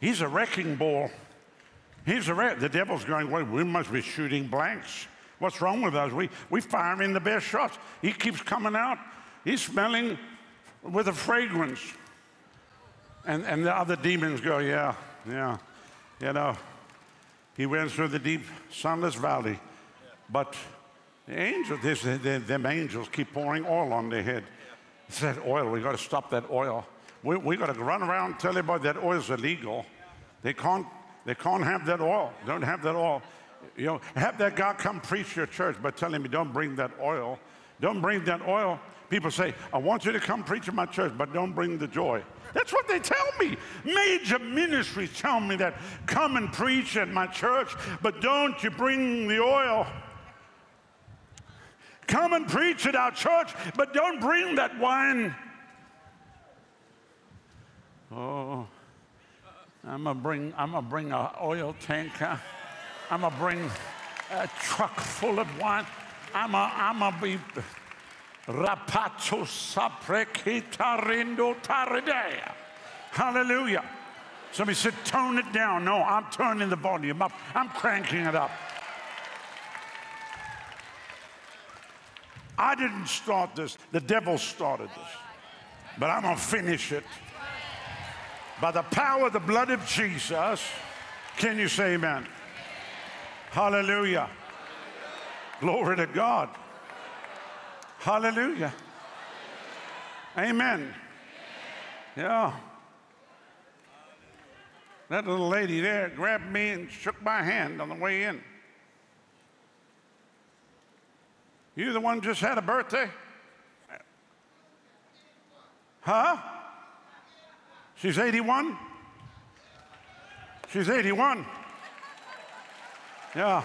S2: He's a wrecking ball. He's a rat. The devil's going, well, we must be shooting blanks. What's wrong with us? We, we in the best shots. He keeps coming out. He's smelling with a fragrance. And, and the other demons go, yeah, yeah. You know, he went through the deep, sunless valley. But the angels, this, them angels keep pouring oil on their head. It's that oil. We got to stop that oil. We, we got to run around and tell everybody that oil's illegal. They can't they can't have that oil. Don't have that oil. You know, have that guy come preach your church, but tell him, don't bring that oil. Don't bring that oil People say, I want you to come preach in my church, but don't bring the joy. That's what they tell me. Major ministries tell me that come and preach at my church, but don't you bring the oil. Come and preach at our church, but don't bring that wine. Oh, I'm gonna bring. I'm gonna bring a oil tanker. I'm gonna bring a truck full of wine. I'm gonna. I'm gonna be. Saprekitarindo taridea. Hallelujah. Somebody said, tone it down. No, I'm turning the volume up. I'm cranking it up. I didn't start this. The devil started this. But I'm going to finish it. By the power of the blood of Jesus, can you say amen? Hallelujah. Glory to God. Hallelujah. Amen. Yeah. That little lady there grabbed me and shook my hand on the way in. You the one just had a birthday? Huh? She's 81? She's 81. Yeah.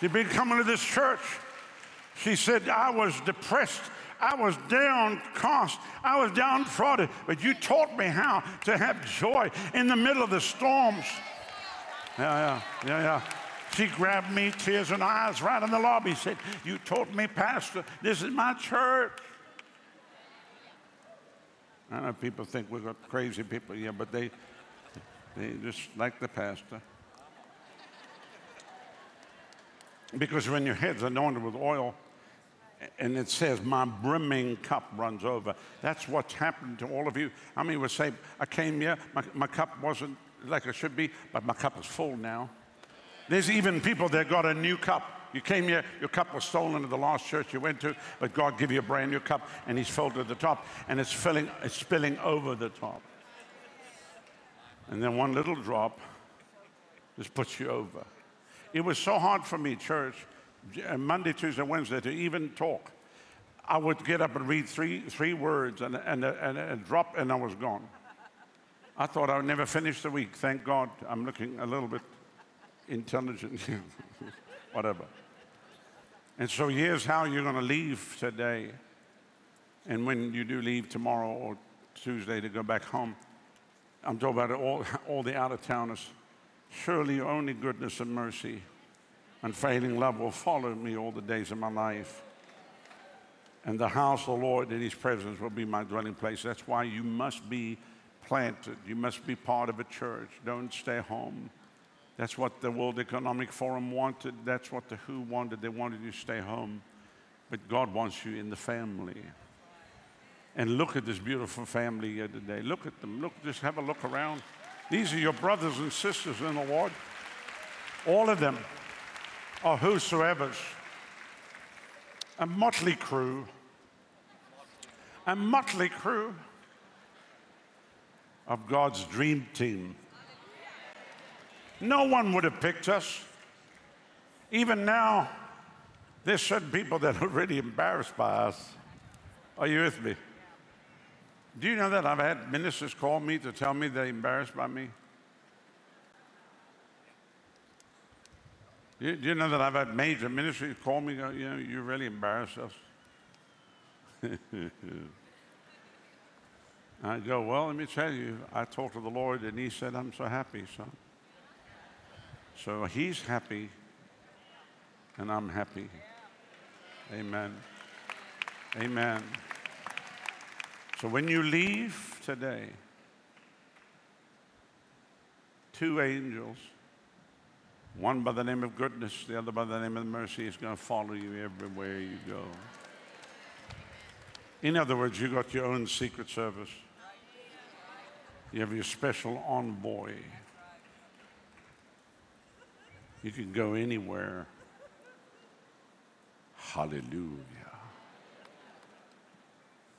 S2: She's been coming to this church. She said, I was depressed. I was downcast. I was downtrodden. But you taught me how to have joy in the middle of the storms. Yeah, yeah, yeah, yeah. She grabbed me, tears in eyes, right in the lobby. Said, You taught me, Pastor, this is my church. I know people think we're got crazy people, yeah, but they, they just like the pastor. Because when your head's anointed with oil, and it says, My brimming cup runs over. That's what's happened to all of you. I mean, we say, I came here, my, my cup wasn't like it should be, but my cup is full now? There's even people that got a new cup. You came here, your cup was stolen at the last church you went to, but God gave you a brand new cup and He's filled to the top and it's filling, it's spilling over the top. And then one little drop just puts you over. It was so hard for me, church, uh, Monday, Tuesday, Wednesday, to even talk. I would get up and read three, three words and, and, and, and drop, and I was gone. I thought I would never finish the week. Thank God I'm looking a little bit intelligent, whatever. And so here's how you're going to leave today. And when you do leave tomorrow or Tuesday to go back home, I'm talking about all, all the out of towners. Surely only goodness and mercy and failing love will follow me all the days of my life. And the house of the Lord in his presence will be my dwelling place. That's why you must be planted. You must be part of a church. Don't stay home. That's what the World Economic Forum wanted. That's what the WHO wanted. They wanted you to stay home. But God wants you in the family. And look at this beautiful family here today. Look at them. Look, just have a look around. These are your brothers and sisters in the Lord. All of them are whosoever's. A motley crew. A motley crew of God's dream team. No one would have picked us. Even now, there's certain people that are really embarrassed by us. Are you with me? Do you know that I've had ministers call me to tell me they're embarrassed by me? Do you know that I've had major ministries call me, go, you know, you really embarrass us? I go, well, let me tell you, I talked to the Lord and he said, I'm so happy, son. So he's happy and I'm happy. Amen. Amen. So when you leave today, two angels, one by the name of goodness, the other by the name of mercy, is going to follow you everywhere you go. In other words, you got your own secret service. You have your special envoy. You can go anywhere. Hallelujah.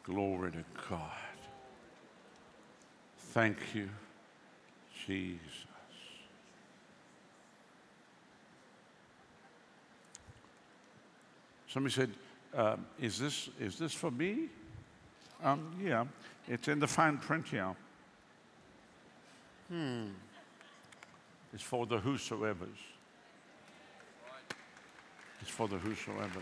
S2: Glory to God. Thank you, Jesus. Somebody said, Um, is, this, is this for me? Um, yeah, it's in the fine print here. Hmm. It's for the whosoever's. It's for the whosoever.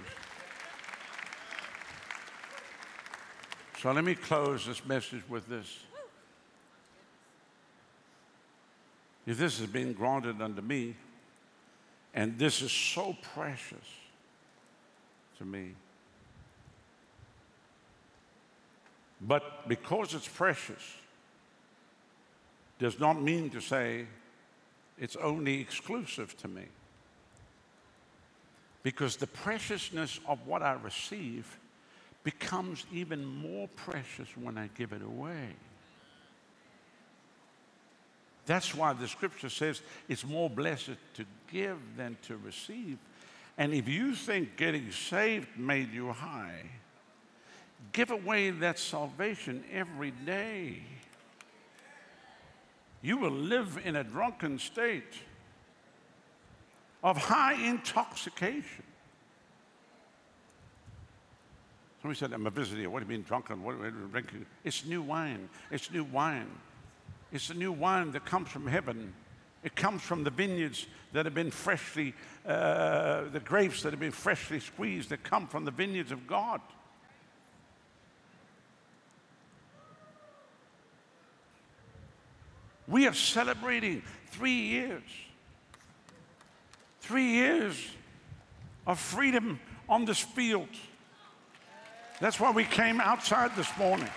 S2: So let me close this message with this. If this has been granted unto me, and this is so precious to me, but because it's precious, does not mean to say it's only exclusive to me. Because the preciousness of what I receive becomes even more precious when I give it away. That's why the scripture says it's more blessed to give than to receive. And if you think getting saved made you high, give away that salvation every day. You will live in a drunken state of high intoxication. Somebody said, I'm a visitor. What do you mean drunken? What are you drinking? It's new wine. It's new wine. It's the new wine that comes from heaven. It comes from the vineyards that have been freshly, uh, the grapes that have been freshly squeezed that come from the vineyards of God. We are celebrating three years. Three years of freedom on this field. That's why we came outside this morning.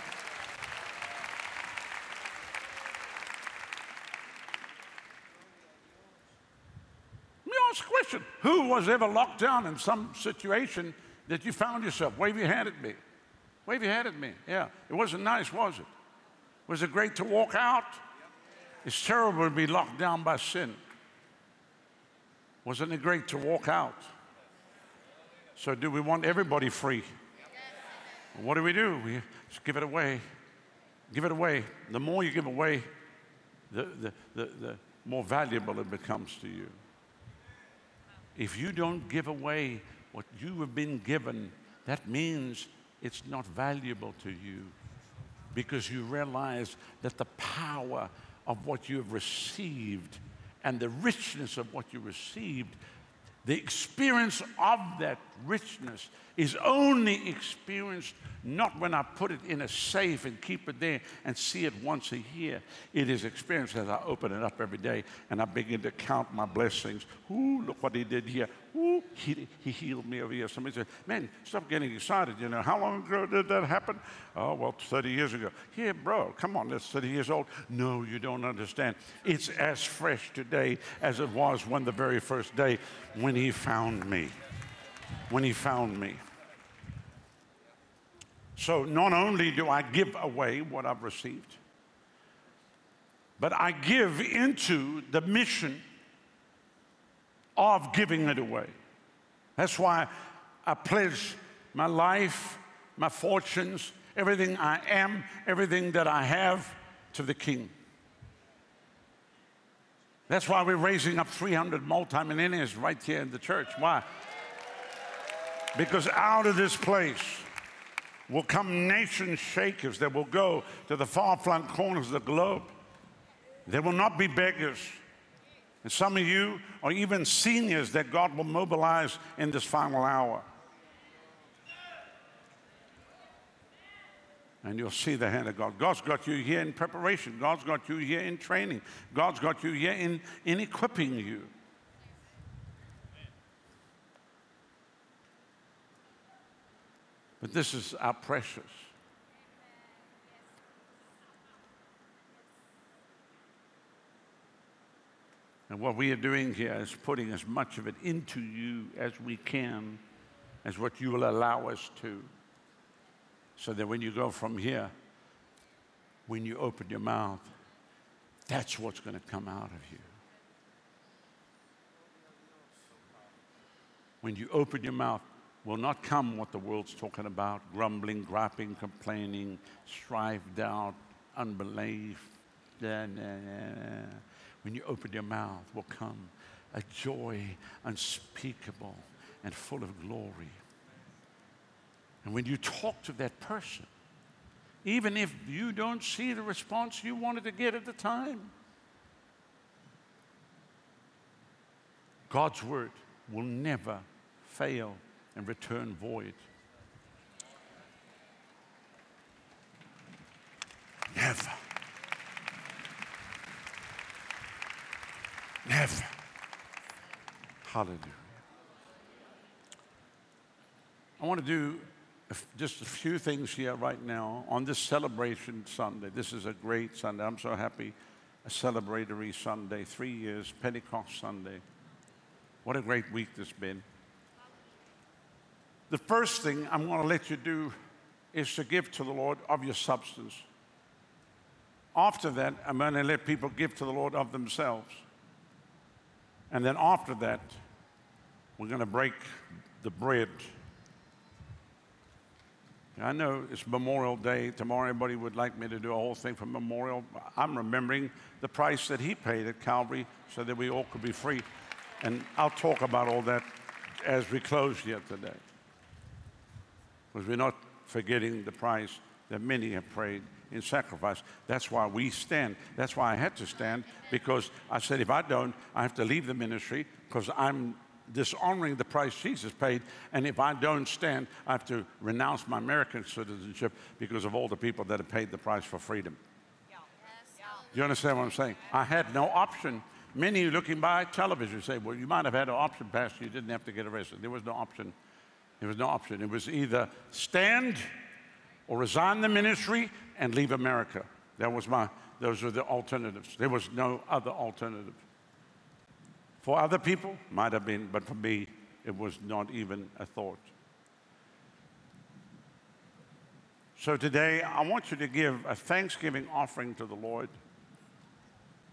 S2: Let me ask a question. Who was ever locked down in some situation that you found yourself? Wave your hand at me. Wave your hand at me. Yeah. It wasn't nice, was it? Was it great to walk out? It's terrible to be locked down by sin. Wasn't it great to walk out? So, do we want everybody free? What do we do? We just give it away. Give it away. The more you give away, the, the, the, the more valuable it becomes to you. If you don't give away what you have been given, that means it's not valuable to you because you realize that the power of what you have received and the richness of what you received, the experience of that richness is only experienced not when I put it in a safe and keep it there and see it once a year. It is experienced as I open it up every day and I begin to count my blessings. Ooh, look what he did here. Ooh, he, he healed me over here. Somebody said, Man, stop getting excited. You know, how long ago did that happen? Oh, well, 30 years ago. Yeah, bro, come on, that's 30 years old. No, you don't understand. It's as fresh today as it was when the very first day when he found me. When he found me. So not only do I give away what I've received, but I give into the mission of giving it away. That's why I pledge my life, my fortunes, everything I am, everything that I have to the King. That's why we're raising up 300 multimillionaires right here in the church. Why? Because out of this place, will come nation shakers that will go to the far flung corners of the globe. They will not be beggars. And some of you are even seniors that God will mobilize in this final hour. And you'll see the hand of God. God's got you here in preparation. God's got you here in training. God's got you here in, in equipping you. But this is our precious. And what we are doing here is putting as much of it into you as we can, as what you will allow us to. So that when you go from here, when you open your mouth, that's what's going to come out of you. When you open your mouth, will not come what the world's talking about grumbling, griping, complaining, strife, doubt, unbelief. When you open your mouth, will come a joy unspeakable and full of glory. And when you talk to that person, even if you don't see the response you wanted to get at the time, God's word will never fail and return void. Never. Never. Hallelujah. I want to do just a few things here right now on this celebration Sunday. This is a great Sunday. I'm so happy. A celebratory Sunday, three years, Pentecost Sunday. What a great week this has been. The first thing I'm going to let you do is to give to the Lord of your substance. After that, I'm going to let people give to the Lord of themselves. And then after that, we're going to break the bread. I know it's Memorial Day. Tomorrow, everybody would like me to do a whole thing for Memorial. I'm remembering the price that he paid at Calvary so that we all could be free. And I'll talk about all that as we close here today. Because we're not forgetting the price that many have paid in sacrifice. That's why we stand. That's why I had to stand because I said, if I don't, I have to leave the ministry because I'm dishonoring the price Jesus paid. And if I don't stand, I have to renounce my American citizenship because of all the people that have paid the price for freedom. You understand what I'm saying? I had no option. Many looking by television say, well, you might have had an option, Pastor. You didn't have to get arrested. There was no option. There was no option. It was either stand or resign the ministry and leave America. That was my, those were the alternatives. There was no other alternative. For other people, might have been, but for me, it was not even a thought. So today, I want you to give a thanksgiving offering to the Lord,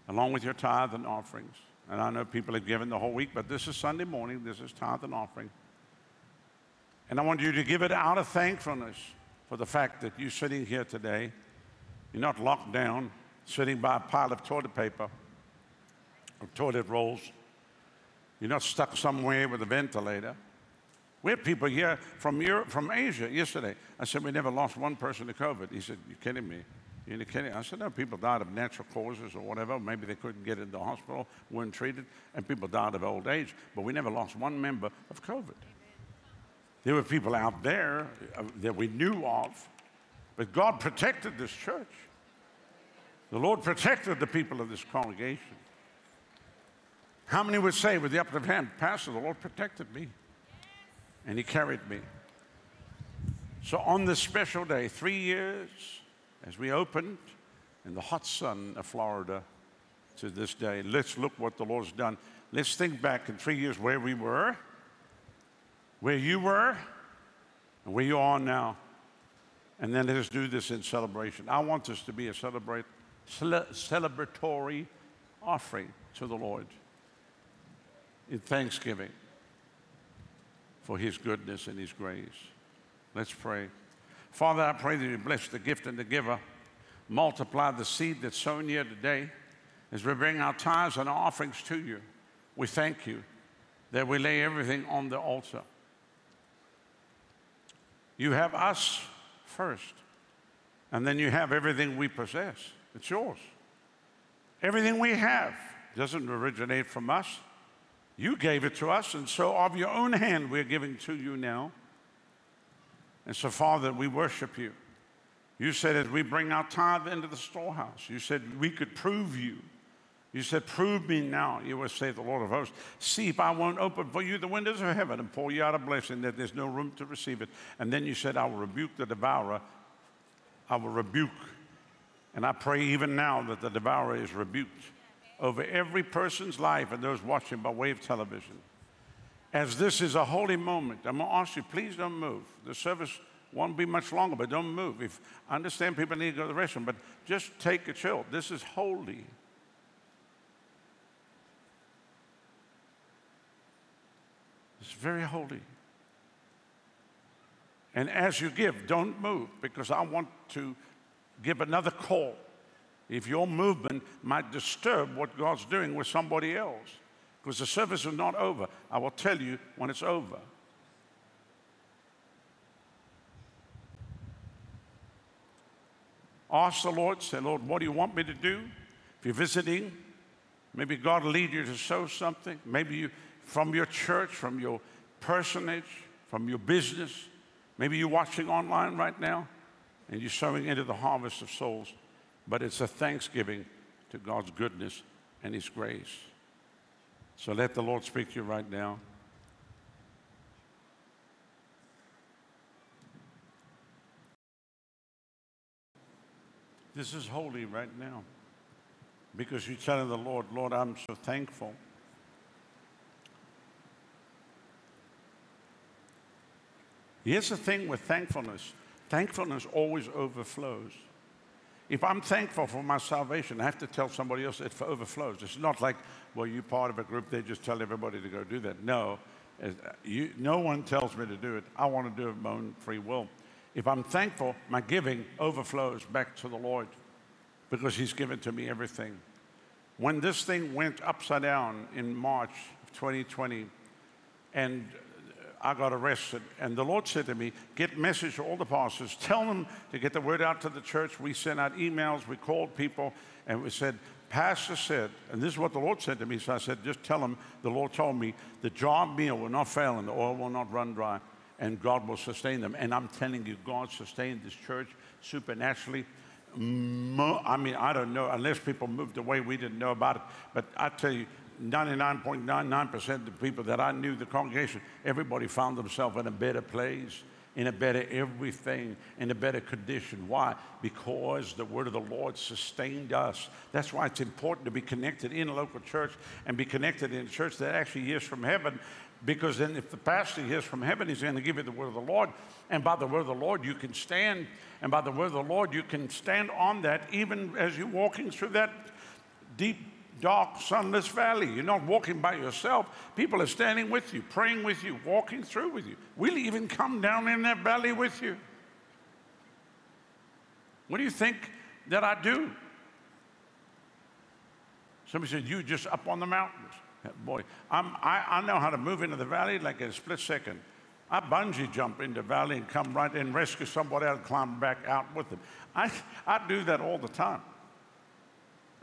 S2: along with your tithe and offerings. And I know people have given the whole week, but this is Sunday morning, this is tithe and offering. And I want you to give it out of thankfulness for the fact that you're sitting here today. You're not locked down, sitting by a pile of toilet paper or toilet rolls. You're not stuck somewhere with a ventilator. We have people here from Europe, from Asia yesterday. I said, We never lost one person to COVID. He said, You're kidding me. You're kidding. I said, No, people died of natural causes or whatever. Maybe they couldn't get into the hospital, weren't treated, and people died of old age. But we never lost one member of COVID. There were people out there uh, that we knew of, but God protected this church. The Lord protected the people of this congregation. How many would say with the uplifted hand, Pastor, the Lord protected me and He carried me? So on this special day, three years as we opened in the hot sun of Florida to this day, let's look what the Lord's done. Let's think back in three years where we were where you were and where you are now. And then let us do this in celebration. I want this to be a celebrate, cele- celebratory offering to the Lord in thanksgiving for his goodness and his grace. Let's pray. Father, I pray that you bless the gift and the giver, multiply the seed that's sown here today as we bring our tithes and our offerings to you. We thank you that we lay everything on the altar. You have us first, and then you have everything we possess. It's yours. Everything we have doesn't originate from us. You gave it to us, and so of your own hand we're giving to you now. And so, Father, we worship you. You said as we bring our tithe into the storehouse, you said we could prove you. You said, Prove me now, you will say the Lord of hosts. See if I won't open for you the windows of heaven and pour you out a blessing that there's no room to receive it. And then you said, I will rebuke the devourer. I will rebuke. And I pray even now that the devourer is rebuked over every person's life and those watching by way of television. As this is a holy moment, I'm going to ask you, please don't move. The service won't be much longer, but don't move. If I understand people need to go to the restroom, but just take a chill. This is holy. very holy. And as you give, don't move because I want to give another call. If your movement might disturb what God's doing with somebody else, because the service is not over. I will tell you when it's over. Ask the Lord, say, Lord, what do you want me to do? If you're visiting, maybe God will lead you to sow something. Maybe you from your church, from your personage, from your business. Maybe you're watching online right now and you're sowing into the harvest of souls. But it's a thanksgiving to God's goodness and His grace. So let the Lord speak to you right now. This is holy right now because you're telling the Lord, Lord, I'm so thankful. Here's the thing with thankfulness thankfulness always overflows. If I'm thankful for my salvation, I have to tell somebody else it overflows. It's not like, well, you're part of a group, they just tell everybody to go do that. No, uh, you, no one tells me to do it. I want to do it my own free will. If I'm thankful, my giving overflows back to the Lord because He's given to me everything. When this thing went upside down in March of 2020, and I got arrested, and the Lord said to me, Get message to all the pastors, tell them to get the word out to the church. We sent out emails, we called people, and we said, Pastor said, and this is what the Lord said to me. So I said, just tell them the Lord told me the jar meal will not fail and the oil will not run dry and God will sustain them. And I'm telling you, God sustained this church supernaturally. I mean, I don't know, unless people moved away, we didn't know about it. But I tell you, 99.99% of the people that I knew, the congregation, everybody found themselves in a better place, in a better everything, in a better condition. Why? Because the word of the Lord sustained us. That's why it's important to be connected in a local church and be connected in a church that actually hears from heaven because then, if the pastor hears from heaven, he's going to give you the word of the Lord. And by the word of the Lord, you can stand. And by the word of the Lord, you can stand on that even as you're walking through that deep, dark, sunless valley. You're not walking by yourself. People are standing with you, praying with you, walking through with you. We'll even come down in that valley with you. What do you think that I do? Somebody said, You just up on the mountains. Boy, I'm, I, I know how to move into the valley like in a split second. I bungee jump into the valley and come right in, rescue somebody else, climb back out with them. I, I do that all the time.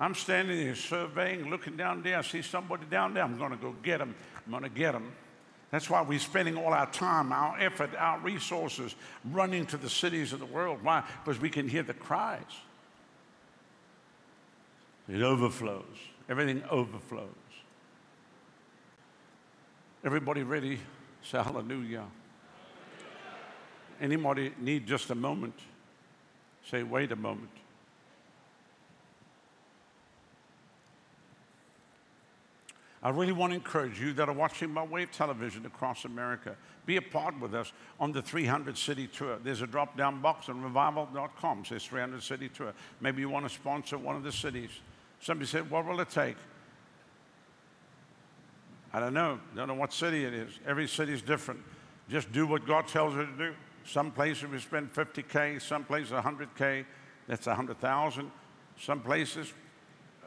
S2: I'm standing there surveying, looking down there. I see somebody down there. I'm going to go get them. I'm going to get them. That's why we're spending all our time, our effort, our resources running to the cities of the world. Why? Because we can hear the cries. It overflows. Everything overflows. Everybody ready? Say hallelujah. Anybody need just a moment? Say, wait a moment. I really want to encourage you that are watching by of television across America. Be a part with us on the 300 city tour. There's a drop down box on revival.com, says 300 city tour. Maybe you want to sponsor one of the cities. Somebody said, What will it take? I don't know. Don't know what city it is. Every city is different. Just do what God tells you to do. Some places we spend 50K, some places 100K. That's 100,000. Some places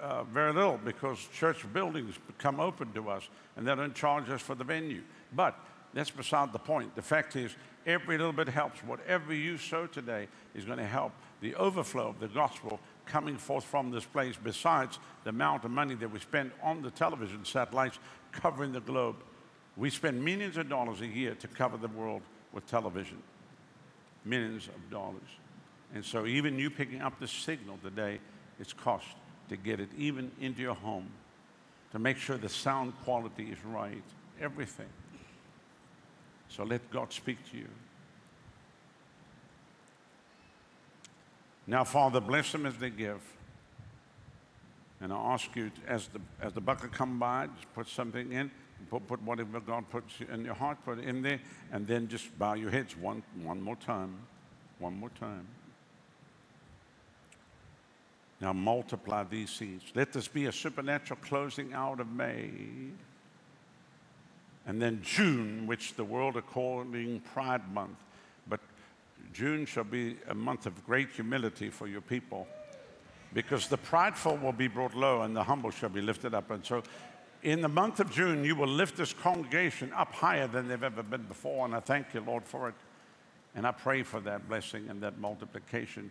S2: uh, very little because church buildings become open to us and they don't charge us for the venue. But that's beside the point. The fact is, every little bit helps. Whatever you sow today is going to help the overflow of the gospel coming forth from this place, besides the amount of money that we spend on the television satellites covering the globe. We spend millions of dollars a year to cover the world with television. Millions of dollars. And so, even you picking up the signal today, it's cost to get it even into your home, to make sure the sound quality is right, everything. So, let God speak to you. Now, Father, bless them as they give. And I ask you, as the, as the bucket come by, just put something in, put, put whatever God puts in your heart, put it in there, and then just bow your heads one, one more time. One more time. Now multiply these seeds. Let this be a supernatural closing out of May. And then June, which the world are calling Pride Month. But June shall be a month of great humility for your people because the prideful will be brought low and the humble shall be lifted up. And so in the month of June, you will lift this congregation up higher than they've ever been before. And I thank you, Lord, for it. And I pray for that blessing and that multiplication.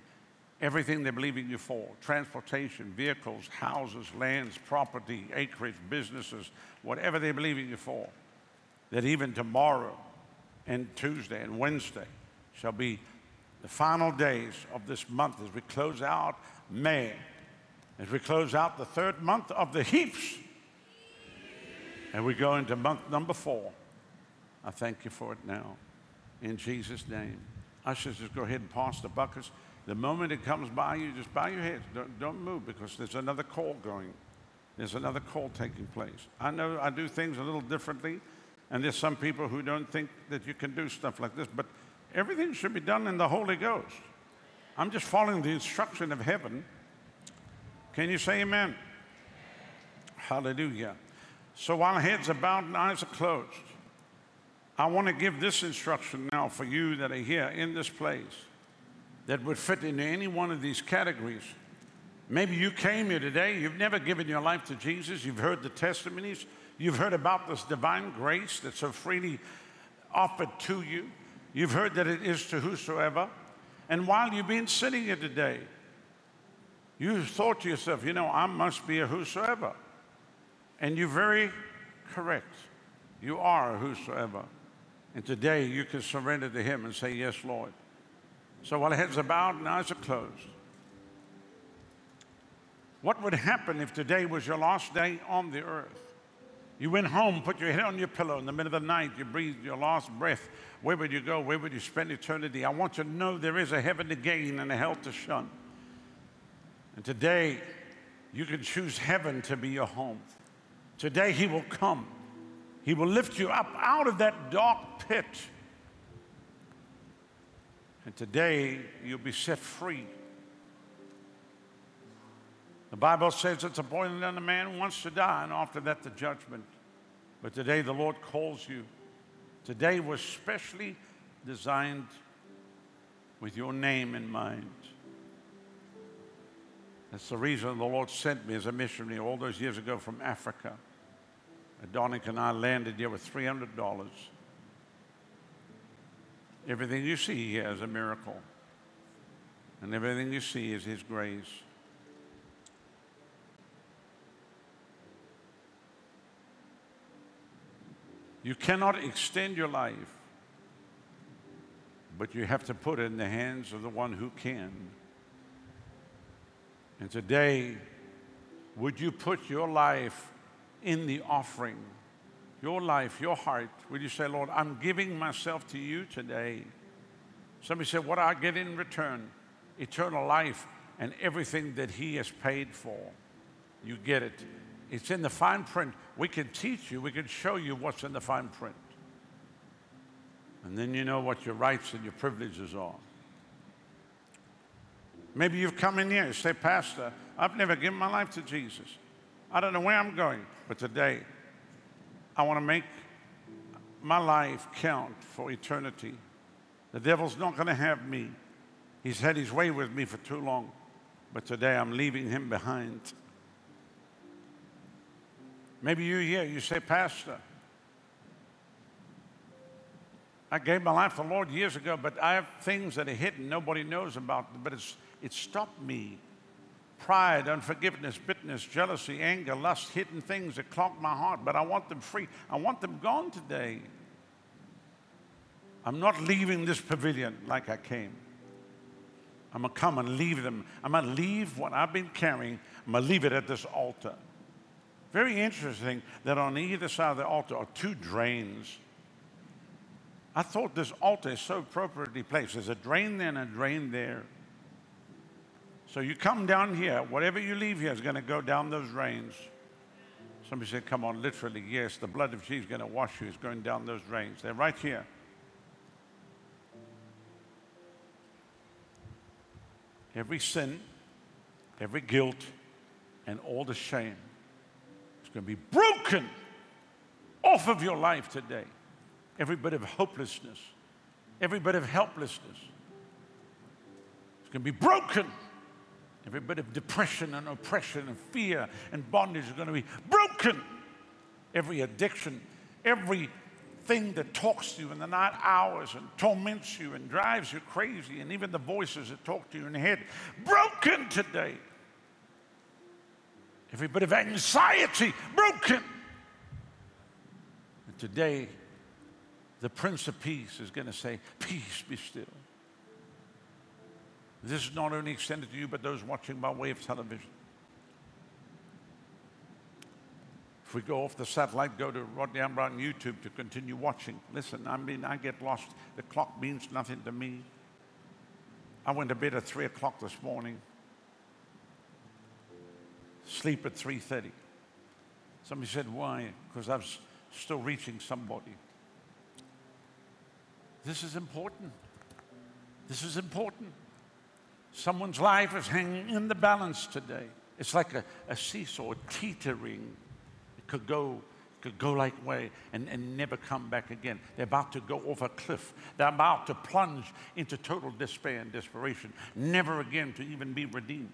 S2: Everything they're believing you for transportation, vehicles, houses, lands, property, acreage, businesses, whatever they're believing you for. That even tomorrow and Tuesday and Wednesday shall be the final days of this month as we close out May, as we close out the third month of the heaps, and we go into month number four. I thank you for it now. In Jesus' name. Ushers, just go ahead and pass the buckets. The moment it comes by you, just bow your heads. Don't, don't move because there's another call going. There's another call taking place. I know I do things a little differently, and there's some people who don't think that you can do stuff like this, but everything should be done in the Holy Ghost. I'm just following the instruction of heaven. Can you say amen? Hallelujah. So while heads are bowed and eyes are closed, I want to give this instruction now for you that are here in this place that would fit into any one of these categories. Maybe you came here today, you've never given your life to Jesus, you've heard the testimonies, you've heard about this divine grace that's so freely offered to you, you've heard that it is to whosoever. And while you've been sitting here today, you thought to yourself, you know, I must be a whosoever. And you're very correct. You are a whosoever. And today you can surrender to Him and say, Yes, Lord. So while heads are bowed and eyes are closed, what would happen if today was your last day on the earth? You went home, put your head on your pillow in the middle of the night, you breathed your last breath. Where would you go? Where would you spend eternity? I want you to know there is a heaven to gain and a hell to shun. And today, you can choose heaven to be your home. Today, He will come. He will lift you up out of that dark pit and today you'll be set free. The Bible says it's appointed unto man wants to die, and after that, the judgment. But today, the Lord calls you. Today was specially designed with your name in mind. That's the reason the Lord sent me as a missionary all those years ago from Africa. Adonica and I landed here with $300. Everything you see here is a miracle. And everything you see is His grace. You cannot extend your life, but you have to put it in the hands of the one who can. And today, would you put your life in the offering? Your life, your heart, will you say, Lord, I'm giving myself to you today? Somebody said, What I get in return? Eternal life and everything that He has paid for. You get it. It's in the fine print. We can teach you, we can show you what's in the fine print. And then you know what your rights and your privileges are. Maybe you've come in here and say, Pastor, I've never given my life to Jesus. I don't know where I'm going, but today I want to make my life count for eternity. The devil's not going to have me. He's had his way with me for too long, but today I'm leaving him behind. Maybe you're here, you say, Pastor, I gave my life to the Lord years ago, but I have things that are hidden nobody knows about, but it's, it stopped me pride, unforgiveness, bitterness, jealousy, anger, lust, hidden things that clog my heart, but I want them free. I want them gone today. I'm not leaving this pavilion like I came. I'm going to come and leave them. I'm going to leave what I've been carrying. I'm going to leave it at this altar. Very interesting that on either side of the altar are two drains. I thought this altar is so appropriately placed. There's a drain there and a drain there. So you come down here, whatever you leave here is going to go down those drains. Somebody said, Come on, literally, yes, the blood of Jesus is going to wash you. It's going down those drains. They're right here. Every sin, every guilt, and all the shame is going to be broken off of your life today. Every bit of hopelessness, every bit of helplessness is going to be broken Every bit of depression and oppression and fear and bondage is going to be broken. Every addiction, every thing that talks to you in the night hours and torments you and drives you crazy, and even the voices that talk to you in the head, broken today. Every bit of anxiety, broken. And today, the Prince of Peace is going to say, Peace be still. This is not only extended to you, but those watching by way of television. If we go off the satellite, go to Rodney Amber on YouTube to continue watching. Listen, I mean, I get lost. The clock means nothing to me. I went to bed at 3 o'clock this morning. Sleep at 3.30. Somebody said, why? Because I was still reaching somebody. This is important. This is important. Someone's life is hanging in the balance today. It's like a, a seesaw teetering It could go could go like way and, and never come back again. They're about to go off a cliff. They're about to plunge into total despair and desperation, never again to even be redeemed.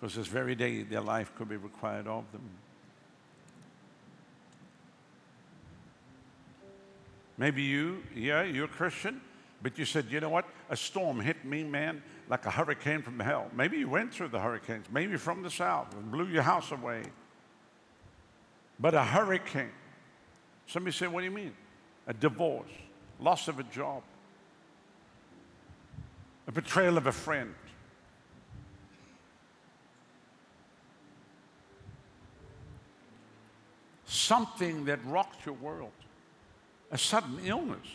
S2: Because this very day their life could be required of them. Maybe you, yeah, you're a Christian, but you said, you know what? A storm hit me, man like a hurricane from hell. Maybe you went through the hurricanes, maybe from the south and blew your house away. But a hurricane. Somebody said, What do you mean? A divorce, loss of a job, a betrayal of a friend. Something that rocked your world, a sudden illness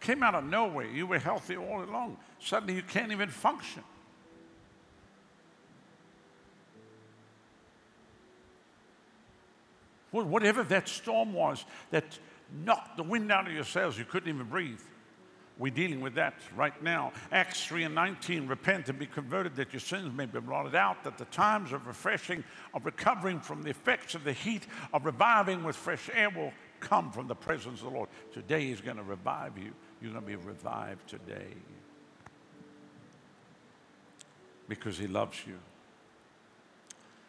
S2: Came out of nowhere. You were healthy all along. Suddenly you can't even function. Whatever that storm was that knocked the wind out of your sails, you couldn't even breathe. We're dealing with that right now. Acts 3 and 19 repent and be converted that your sins may be blotted out, that the times of refreshing, of recovering from the effects of the heat, of reviving with fresh air will come from the presence of the Lord. Today He's going to revive you. You're going to be revived today because He loves you.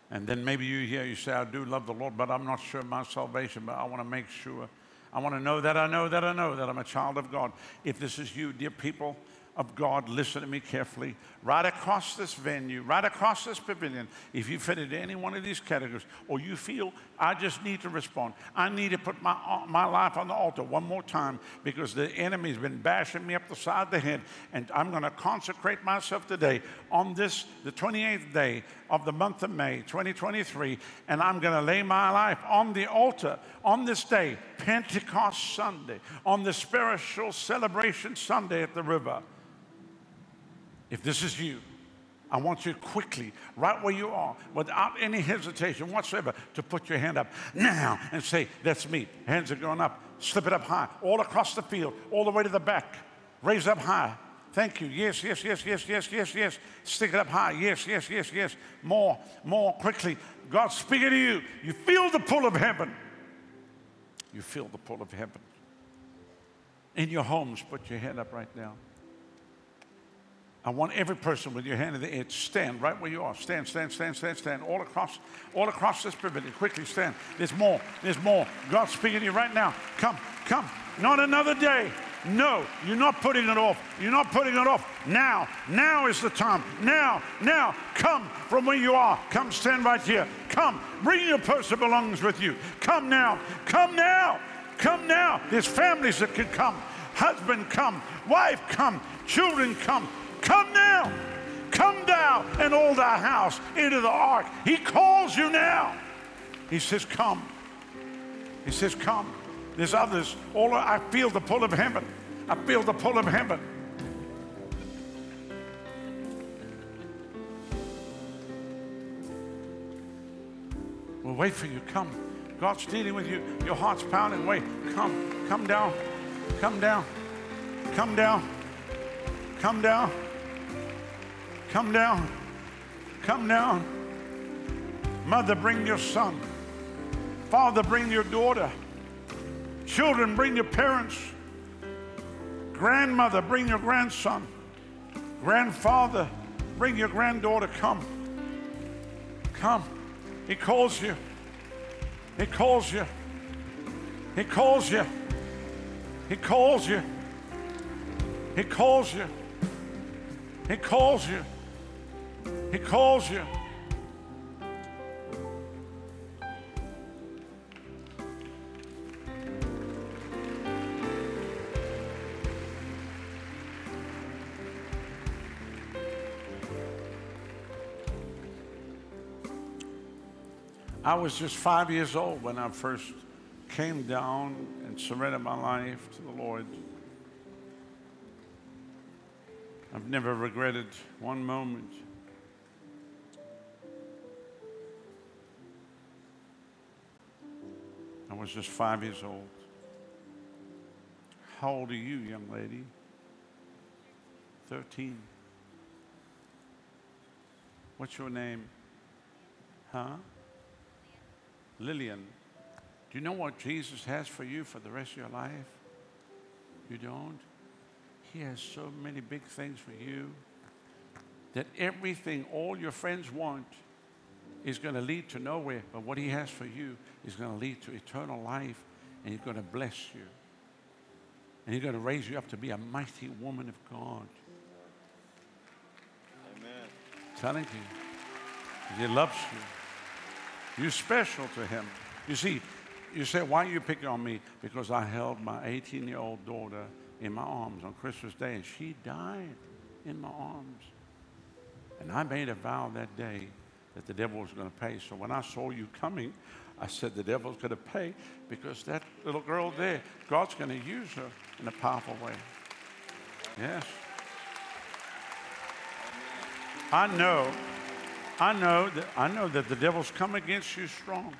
S2: And then maybe you hear, you say, I do love the Lord, but I'm not sure my salvation, but I want to make sure. I want to know that I know that I know that I'm a child of God. If this is you, dear people, of God, listen to me carefully. Right across this venue, right across this pavilion, if you fit into any one of these categories, or you feel I just need to respond, I need to put my, uh, my life on the altar one more time because the enemy's been bashing me up the side of the head, and I'm going to consecrate myself today on this, the 28th day of the month of May, 2023, and I'm going to lay my life on the altar on this day, Pentecost Sunday, on the spiritual celebration Sunday at the river. If this is you, I want you quickly, right where you are, without any hesitation whatsoever, to put your hand up now and say, That's me. Hands are going up. Slip it up high, all across the field, all the way to the back. Raise up high. Thank you. Yes, yes, yes, yes, yes, yes, yes. Stick it up high. Yes, yes, yes, yes. More, more quickly. God's speaking to you. You feel the pull of heaven. You feel the pull of heaven. In your homes, put your hand up right now. I want every person with your hand in the air to stand right where you are. Stand, stand, stand, stand, stand. All across, all across this pavilion. Quickly stand. There's more. There's more. God's speaking to you right now. Come, come. Not another day. No, you're not putting it off. You're not putting it off. Now, now is the time. Now, now. Come from where you are. Come stand right here. Come. Bring your purse personal belongings with you. Come now. Come now. Come now. There's families that can come. Husband, come. Wife, come. Children, come. Come now. Come down and all thy house into the ark. He calls you now. He says, Come. He says, Come. There's others. All I feel the pull of heaven. I feel the pull of heaven. We'll wait for you. Come. God's dealing with you. Your heart's pounding. Wait. Come. Come down. Come down. Come down. Come down. Come down. Come down. Mother, bring your son. Father, bring your daughter. Children, bring your parents. Grandmother, bring your grandson. Grandfather, bring your granddaughter. Come. Come. He calls you. He calls you. He calls you. He calls you. He calls you. He calls you. He calls you. I was just five years old when I first came down and surrendered my life to the Lord. I've never regretted one moment. I was just five years old. How old are you, young lady? 13. What's your name? Huh? Lillian. Do you know what Jesus has for you for the rest of your life? You don't? He has so many big things for you that everything all your friends want is going to lead to nowhere. But what He has for you is going to lead to eternal life, and He's going to bless you. And He's going to raise you up to be a mighty woman of God. Amen. Telling you, He loves you. You're special to Him. You see, you say, why are you picking on me? Because I held my 18 year old daughter in my arms on Christmas Day, and she died in my arms. And I made a vow that day that the devil was going to pay. So when I saw you coming, I said, The devil's going to pay because that little girl there, God's going to use her in a powerful way. Yes. I know, I know that I know that the devil's come against you strong.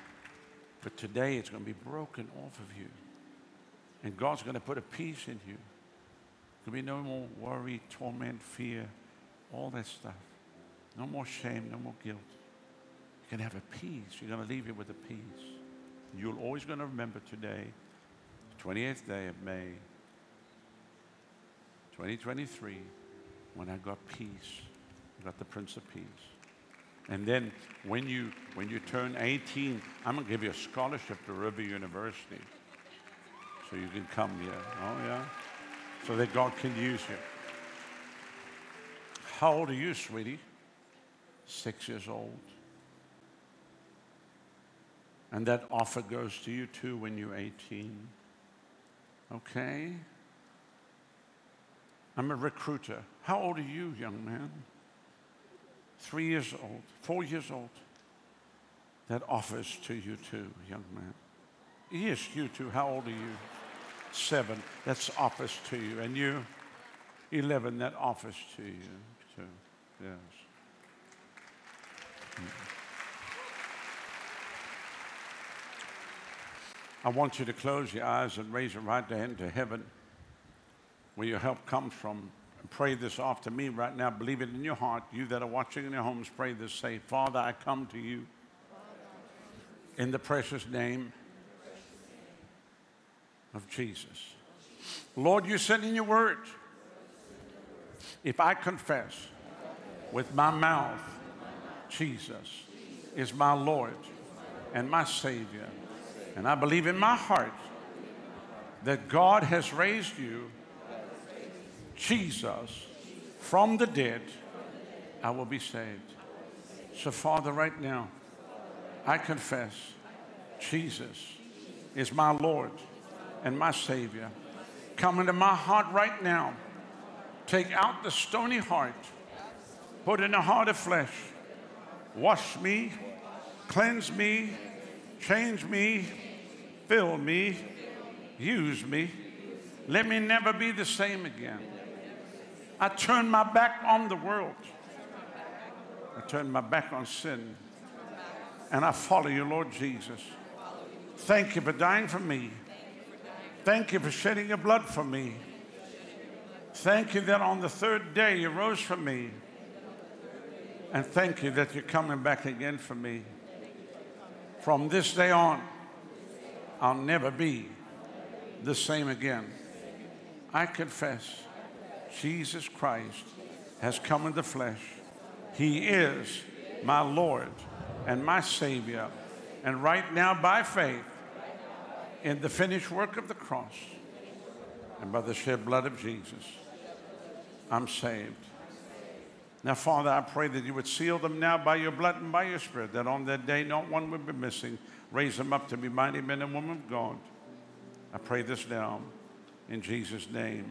S2: But today it's going to be broken off of you. And God's going to put a peace in you. There'll be no more worry, torment, fear, all that stuff. No more shame, no more guilt. You're going to have a peace. You're going to leave here with a peace. You're always going to remember today, the 28th day of May, 2023, when I got peace. I got the Prince of Peace. And then when you, when you turn 18, I'm going to give you a scholarship to River University so you can come here. Oh, yeah? So that God can use you. How old are you, sweetie? Six years old. And that offer goes to you too when you're 18. Okay? I'm a recruiter. How old are you, young man? Three years old, four years old, that offers to you too, young man. Yes, you too. How old are you? Seven. That's offers to you. And you, 11, that offers to you too. Yes. I want you to close your eyes and raise your right hand to heaven where your help comes from pray this after me right now. Believe it in your heart. You that are watching in your homes, pray this. Say, Father, I come to you in the precious name of Jesus. Lord, you said in your word, if I confess with my mouth, Jesus is my Lord and my Savior, and I believe in my heart that God has raised you Jesus from the dead, I will be saved. So, Father, right now, I confess Jesus is my Lord and my Savior. Come into my heart right now. Take out the stony heart, put in a heart of flesh. Wash me, cleanse me, change me, fill me, use me. Let me never be the same again. I turn my back on the world. I turn my back on sin. And I follow you, Lord Jesus. Thank you for dying for me. Thank you for shedding your blood for me. Thank you that on the third day you rose for me. And thank you that you're coming back again for me. From this day on, I'll never be the same again. I confess Jesus Christ has come in the flesh. He is my Lord and my Savior. And right now, by faith, in the finished work of the cross and by the shed blood of Jesus, I'm saved. Now, Father, I pray that you would seal them now by your blood and by your spirit, that on that day not one would be missing. Raise them up to be mighty men and women of God. I pray this now in Jesus' name.